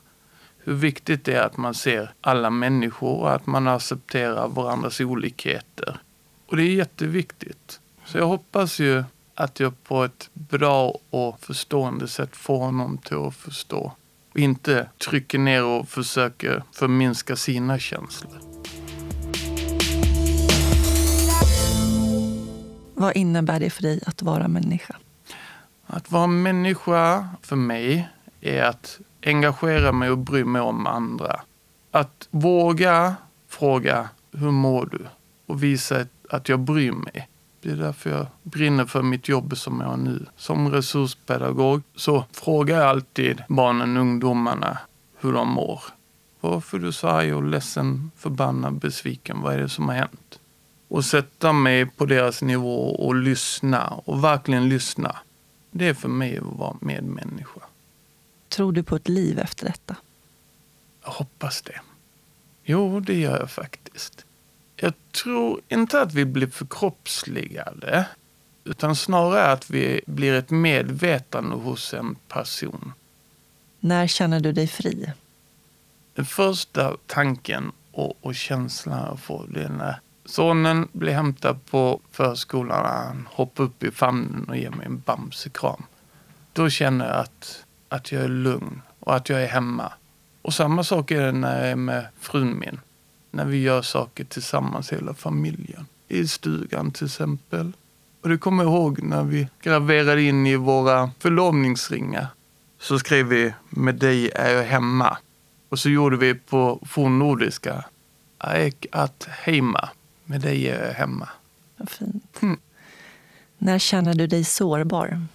Speaker 2: Hur viktigt det är att man ser alla människor och att man accepterar varandras olikheter. Och det är jätteviktigt. Så jag hoppas ju att jag på ett bra och förstående sätt får honom till att förstå. Och inte trycker ner och försöker förminska sina känslor.
Speaker 1: Vad innebär det för dig att vara människa?
Speaker 2: Att vara människa för mig är att engagera mig och bry mig om andra. Att våga fråga hur mår du? Och visa att jag bryr mig. Det är därför jag brinner för mitt jobb som jag har nu. Som resurspedagog så frågar jag alltid barnen och ungdomarna hur de mår. Varför är du så arg och ledsen, förbannad, besviken? Vad är det som har hänt? Och sätta mig på deras nivå och lyssna och verkligen lyssna. Det är för mig att vara medmänniska.
Speaker 1: Tror du på ett liv efter detta?
Speaker 2: Jag hoppas det. Jo, det gör jag faktiskt. Jag tror inte att vi blir förkroppsligade. Utan snarare att vi blir ett medvetande hos en person.
Speaker 1: När känner du dig fri?
Speaker 2: Den första tanken och, och känslan jag får det är när sonen blir hämtad på förskolan. Han hoppar upp i famnen och ger mig en bamsekram. Då känner jag att, att jag är lugn och att jag är hemma. Och samma sak är det när jag är med frun min. När vi gör saker tillsammans, hela familjen. I stugan till exempel. Och det kommer jag ihåg när vi graverade in i våra förlovningsringar. Så skrev vi med dig är jag hemma. Och så gjorde vi på fornnordiska Aek at heima. Med dig är jag hemma.
Speaker 1: Vad fint. Mm. När känner du dig sårbar?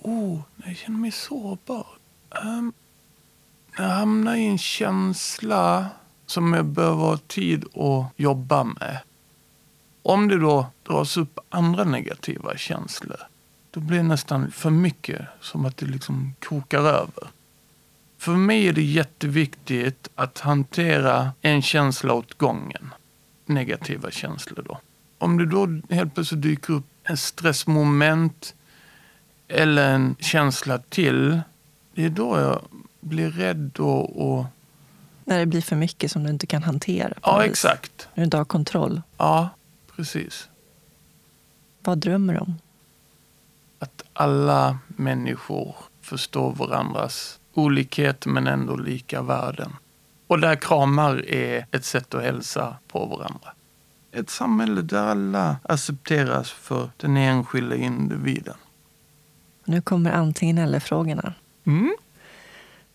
Speaker 2: Oh, när jag känner mig sårbar? Um, jag hamnar i en känsla som jag behöver ha tid att jobba med. Om det då dras upp andra negativa känslor, då blir det nästan för mycket, som att det liksom kokar över. För mig är det jätteviktigt att hantera en känsla åt gången. Negativa känslor då. Om det då helt plötsligt dyker upp en stressmoment eller en känsla till, det är då jag blir rädd och, och...
Speaker 1: När det blir för mycket som du inte kan hantera?
Speaker 2: Ja, exakt.
Speaker 1: När du inte har kontroll?
Speaker 2: Ja, precis.
Speaker 1: Vad drömmer du om?
Speaker 2: Att alla människor förstår varandras olikhet men ändå lika värden. Och där kramar är ett sätt att hälsa på varandra. Ett samhälle där alla accepteras för den enskilda individen.
Speaker 1: Nu kommer antingen eller-frågorna.
Speaker 2: Mm.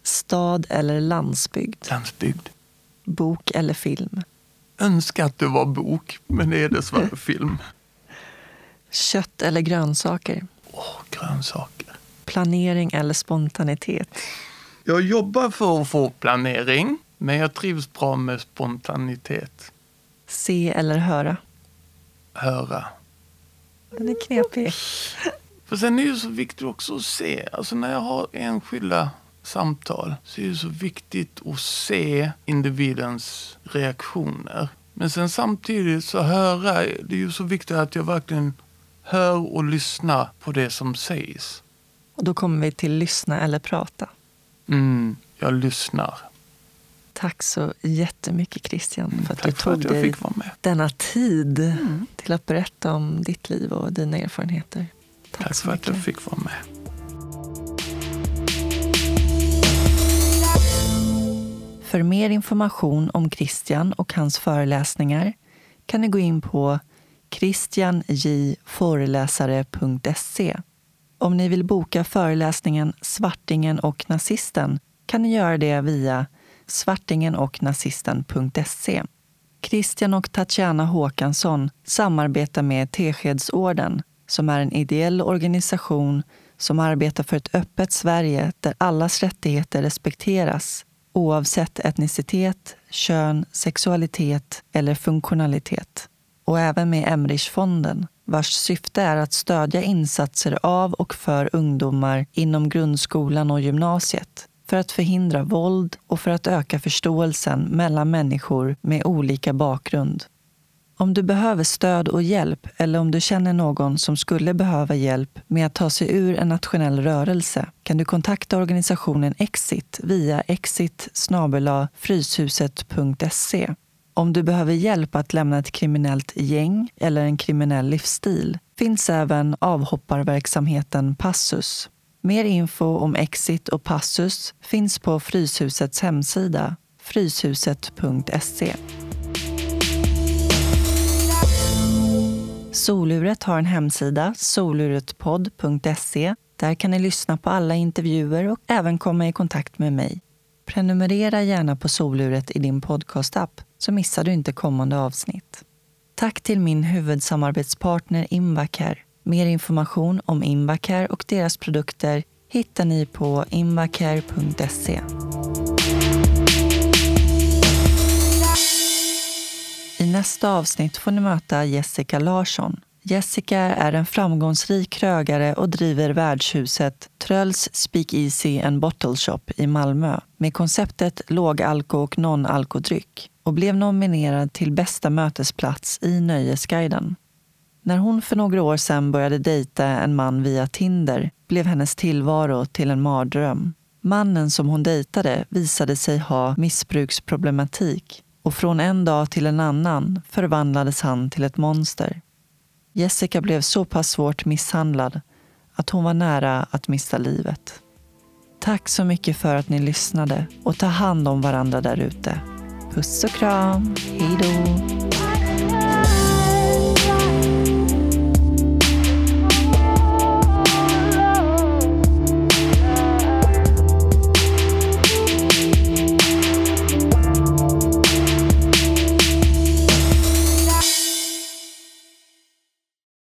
Speaker 1: Stad eller landsbygd?
Speaker 2: Landsbygd.
Speaker 1: Bok eller film?
Speaker 2: Önskar att det var bok, men det är dessvärre film.
Speaker 1: Kött eller grönsaker?
Speaker 2: Åh, grönsaker.
Speaker 1: Planering eller spontanitet?
Speaker 2: Jag jobbar för att få planering, men jag trivs bra med spontanitet.
Speaker 1: Se eller höra?
Speaker 2: Höra.
Speaker 1: Den är knepig.
Speaker 2: För sen är det så viktigt också att se. Alltså när jag har enskilda samtal så är det så viktigt att se individens reaktioner. Men sen samtidigt så höra, det är ju så viktigt att jag verkligen hör och lyssnar på det som sägs.
Speaker 1: Och då kommer vi till lyssna eller prata.
Speaker 2: Mm, jag lyssnar.
Speaker 1: Tack så jättemycket Christian för att
Speaker 2: Tack
Speaker 1: du tog
Speaker 2: att
Speaker 1: dig denna tid
Speaker 2: Mm.
Speaker 1: till att berätta om ditt liv och dina erfarenheter. Tack,
Speaker 2: Tack för att jag fick vara med.
Speaker 1: För mer information om Christian och hans föreläsningar kan ni gå in på christianjforeläsare.se. Om ni vill boka föreläsningen Svartingen och nazisten kan ni göra det via svartingenochnazisten.se. Christian och Tatjana Håkansson samarbetar med Teskedsorden som är en ideell organisation som arbetar för ett öppet Sverige där allas rättigheter respekteras oavsett etnicitet, kön, sexualitet eller funktionalitet. Och även med Emrichfonden vars syfte är att stödja insatser av och för ungdomar inom grundskolan och gymnasiet för att förhindra våld och för att öka förståelsen mellan människor med olika bakgrund. Om du behöver stöd och hjälp eller om du känner någon som skulle behöva hjälp med att ta sig ur en nationell rörelse kan du kontakta organisationen Exit via exit fryshuset.se. Om du behöver hjälp att lämna ett kriminellt gäng eller en kriminell livsstil finns även avhopparverksamheten Passus. Mer info om Exit och Passus finns på Fryshusets hemsida fryshuset.se. Soluret har en hemsida, soluretpodd.se Där kan ni lyssna på alla intervjuer och även komma i kontakt med mig. Prenumerera gärna på Soluret i din podcastapp så missar du inte kommande avsnitt. Tack till min huvudsamarbetspartner Invacare. Mer information om Invacare och deras produkter hittar ni på invacare.se. nästa avsnitt får ni möta Jessica Larsson. Jessica är en framgångsrik krögare och driver värdshuset Trölls Speakeasy and Bottle Shop i Malmö med konceptet lågalko och non-alkodryck och blev nominerad till bästa mötesplats i Nöjesguiden. När hon för några år sedan började dejta en man via Tinder blev hennes tillvaro till en mardröm. Mannen som hon dejtade visade sig ha missbruksproblematik och från en dag till en annan förvandlades han till ett monster. Jessica blev så pass svårt misshandlad att hon var nära att mista livet. Tack så mycket för att ni lyssnade och ta hand om varandra där ute. Puss och kram. Hej då.